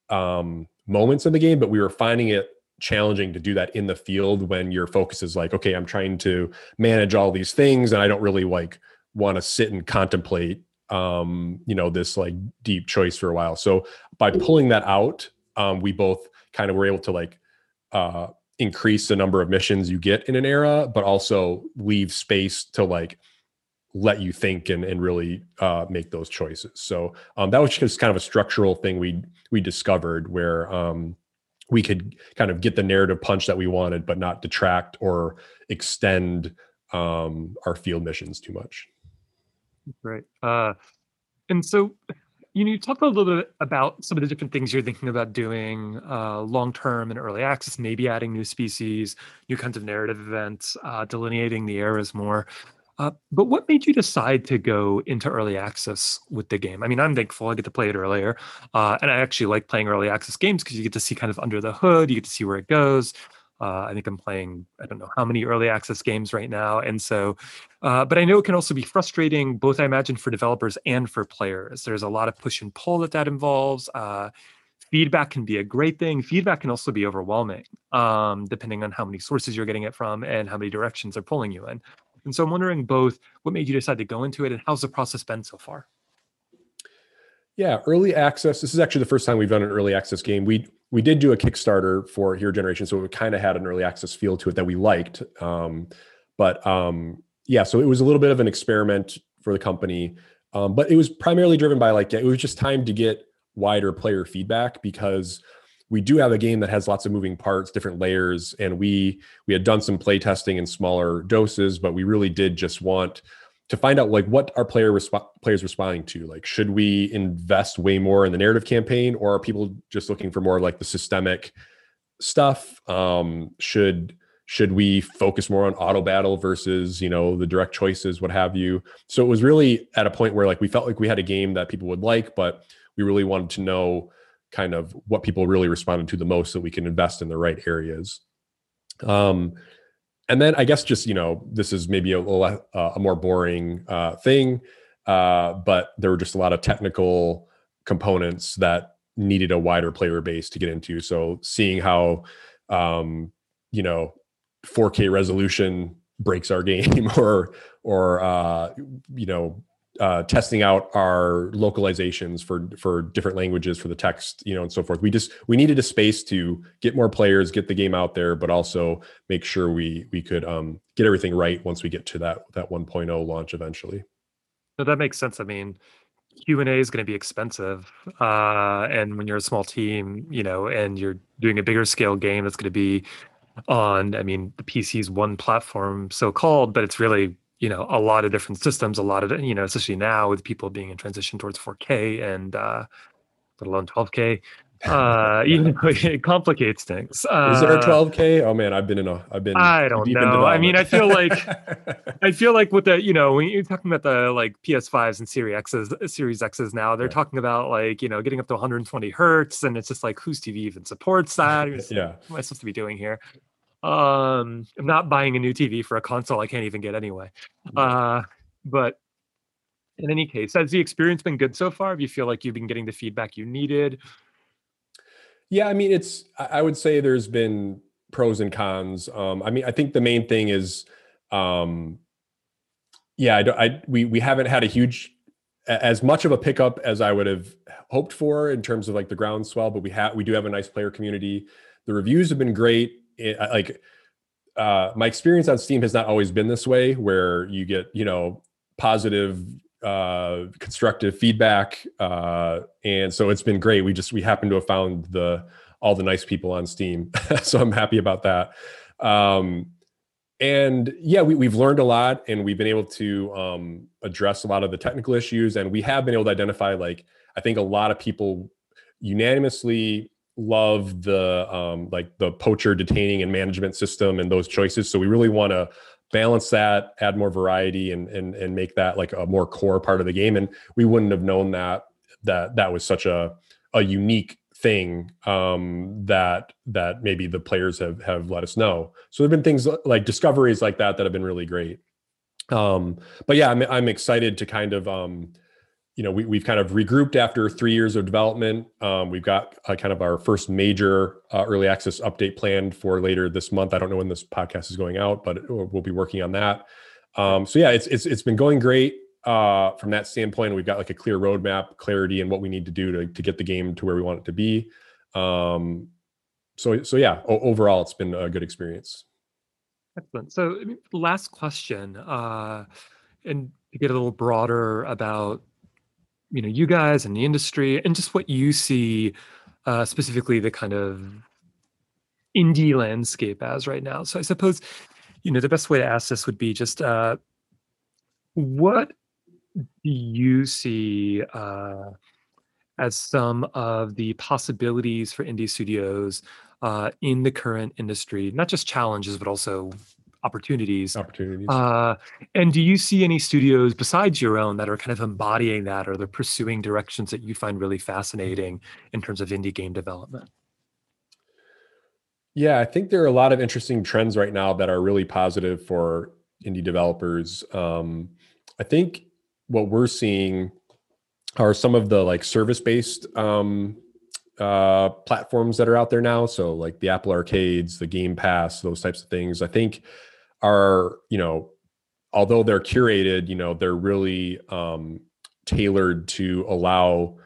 um, moments in the game but we were finding it challenging to do that in the field when your focus is like okay i'm trying to manage all these things and i don't really like want to sit and contemplate um you know this like deep choice for a while. So by pulling that out um we both kind of were able to like uh increase the number of missions you get in an era but also leave space to like let you think and, and really uh, make those choices. So um, that was just kind of a structural thing we we discovered where um, we could kind of get the narrative punch that we wanted but not detract or extend um, our field missions too much Right. Uh, and so, you know, you talked a little bit about some of the different things you're thinking about doing uh, long term and early access, maybe adding new species, new kinds of narrative events, uh, delineating the eras more. Uh, but what made you decide to go into early access with the game? I mean, I'm thankful I get to play it earlier, uh, and I actually like playing early access games because you get to see kind of under the hood, you get to see where it goes. Uh, I think I'm playing, I don't know how many early access games right now. And so, uh, but I know it can also be frustrating, both I imagine for developers and for players. There's a lot of push and pull that that involves. Uh, feedback can be a great thing. Feedback can also be overwhelming, um, depending on how many sources you're getting it from and how many directions they're pulling you in. And so I'm wondering both what made you decide to go into it and how's the process been so far? Yeah, early access. This is actually the first time we've done an early access game. We we did do a Kickstarter for Hero Generation, so it kind of had an early access feel to it that we liked. Um, but um, yeah, so it was a little bit of an experiment for the company, um, but it was primarily driven by like it was just time to get wider player feedback because we do have a game that has lots of moving parts, different layers, and we we had done some play testing in smaller doses, but we really did just want to find out like what our player resp- players responding to. Like, should we invest way more in the narrative campaign, or are people just looking for more like the systemic stuff? Um, should should we focus more on auto battle versus you know the direct choices, what have you? So it was really at a point where like we felt like we had a game that people would like, but we really wanted to know kind of what people really responded to the most so we can invest in the right areas um, and then i guess just you know this is maybe a, a, a more boring uh, thing uh, but there were just a lot of technical components that needed a wider player base to get into. So seeing how um, you know 4k resolution breaks our <laughs> game or or uh, you know uh, testing out our localizations for for different languages for the text you know and so forth. We just we needed a space to get more players get the game out there but also make sure we we could um, get everything right once we get to that that 1.0 launch eventually. No that makes sense. I mean q&a is going to be expensive uh, and when you're a small team you know and you're doing a bigger scale game that's going to be on i mean the pc's one platform so called but it's really you know a lot of different systems a lot of you know especially now with people being in transition towards 4k and uh let alone 12k <laughs> uh <laughs> you know it complicates things uh, is there a 12k oh man i've been in a i've been i don't know. i mean i feel like i <laughs> feel like with the you know when you're talking about the like ps5s and series x's series x's now they're talking about like you know getting up to 120 hertz and it's just like whose tv even supports that? Yeah. What am i supposed to be doing here um, I'm not buying a new TV for a console I can't even get anyway. Uh, but in any case, has the experience been good so far? Do you feel like you've been getting the feedback you needed? Yeah, I mean, it's. I would say there's been pros and cons. Um, I mean, I think the main thing is, um, yeah, I, don't, I we we haven't had a huge as much of a pickup as I would have hoped for in terms of like the groundswell, but we have we do have a nice player community. The reviews have been great it, like uh, my experience on Steam has not always been this way, where you get you know positive, uh, constructive feedback, uh, and so it's been great. We just we happen to have found the all the nice people on Steam, <laughs> so I'm happy about that. Um, and yeah, we, we've learned a lot, and we've been able to um, address a lot of the technical issues, and we have been able to identify like I think a lot of people unanimously love the um, like the poacher detaining and management system and those choices. So we really want to balance that, add more variety, and and and make that like a more core part of the game. And we wouldn't have known that that that was such a a unique thing um, that that maybe the players have have let us know. So there've been things like discoveries like that that have been really great. Um, but yeah, I'm I'm excited to kind of um, you know, we, we've kind of regrouped after three years of development. Um, we've got uh, kind of our first major uh, early access update planned for later this month. I don't know when this podcast is going out, but we'll be working on that. Um, so yeah, it's, it's, it's been going great uh, from that standpoint. We've got like a clear roadmap, clarity, and what we need to do to, to get the game to where we want it to be. Um, so, so yeah, o- overall, it's been a good experience. Excellent. So, last question, uh, and to get a little broader about you know you guys and the industry and just what you see uh, specifically the kind of indie landscape as right now. So i suppose you know the best way to ask this would be just uh, what do you see uh, as some of the possibilities for indie studios uh, in the current industry? Not just challenges but also opportunities. Opportunities. Uh, and do you see any studios besides your own that are kind of embodying that or they're pursuing directions that you find really fascinating in terms of indie game development? Yeah, I think there are a lot of interesting trends right now that are really positive for indie developers. Um, I think what we're seeing are some of the like service-based um, uh, platforms that are out there now. So like the Apple Arcades, the Game Pass, those types of things. I think are you know, although they're curated, you know, they're really um, tailored to allow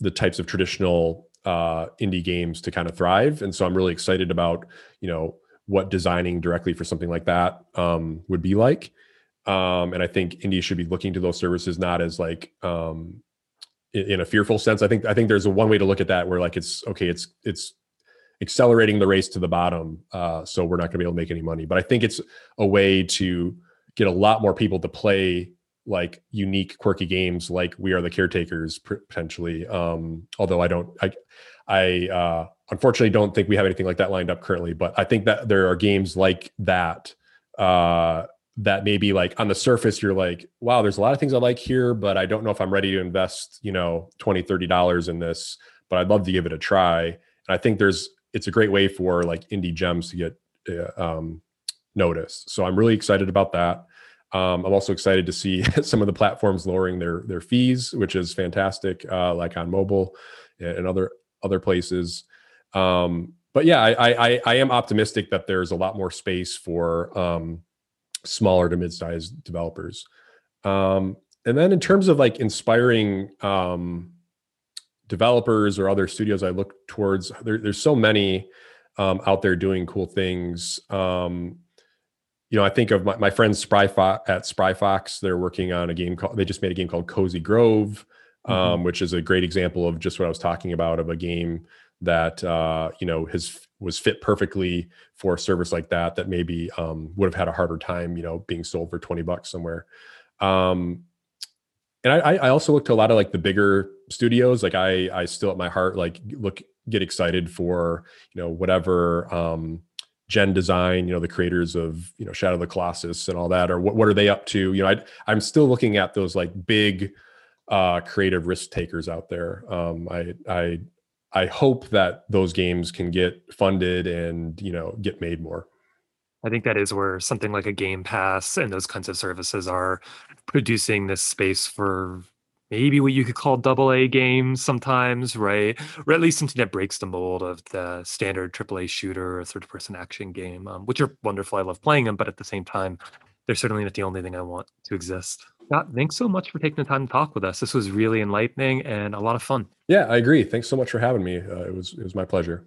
the types of traditional uh, indie games to kind of thrive. And so I'm really excited about you know what designing directly for something like that um, would be like. Um, and I think indie should be looking to those services not as like um, in, in a fearful sense. I think I think there's a one way to look at that where like it's okay, it's it's accelerating the race to the bottom, uh, so we're not going to be able to make any money. But I think it's a way to get a lot more people to play like unique quirky games like we are the caretakers potentially um although i don't i i uh unfortunately don't think we have anything like that lined up currently but i think that there are games like that uh that maybe like on the surface you're like wow there's a lot of things i like here but i don't know if i'm ready to invest you know 20 30 dollars in this but i'd love to give it a try and i think there's it's a great way for like indie gems to get uh, um noticed so i'm really excited about that um, I'm also excited to see <laughs> some of the platforms lowering their their fees, which is fantastic, uh, like on mobile and other other places. Um, but yeah, I, I, I am optimistic that there's a lot more space for um, smaller to mid-sized developers. Um, and then in terms of like inspiring um, developers or other studios, I look towards there, there's so many um, out there doing cool things. Um, you know, I think of my, my friends Spry Fo- at Spry Fox. They're working on a game called. They just made a game called Cozy Grove, mm-hmm. um, which is a great example of just what I was talking about of a game that uh, you know has was fit perfectly for a service like that. That maybe um, would have had a harder time, you know, being sold for twenty bucks somewhere. Um, and I, I also look to a lot of like the bigger studios. Like I, I still at my heart like look get excited for you know whatever um, Gen Design, you know, the creators of you know Shadow of the Colossus and all that, or what what are they up to? You know, I I'm still looking at those like big uh, creative risk takers out there. Um, I I I hope that those games can get funded and you know get made more. I think that is where something like a Game Pass and those kinds of services are producing this space for maybe what you could call double A games sometimes, right? Or at least something that breaks the mold of the standard AAA shooter or third person action game, um, which are wonderful. I love playing them, but at the same time, they're certainly not the only thing I want to exist. Scott, thanks so much for taking the time to talk with us. This was really enlightening and a lot of fun. Yeah, I agree. Thanks so much for having me. Uh, it was it was my pleasure.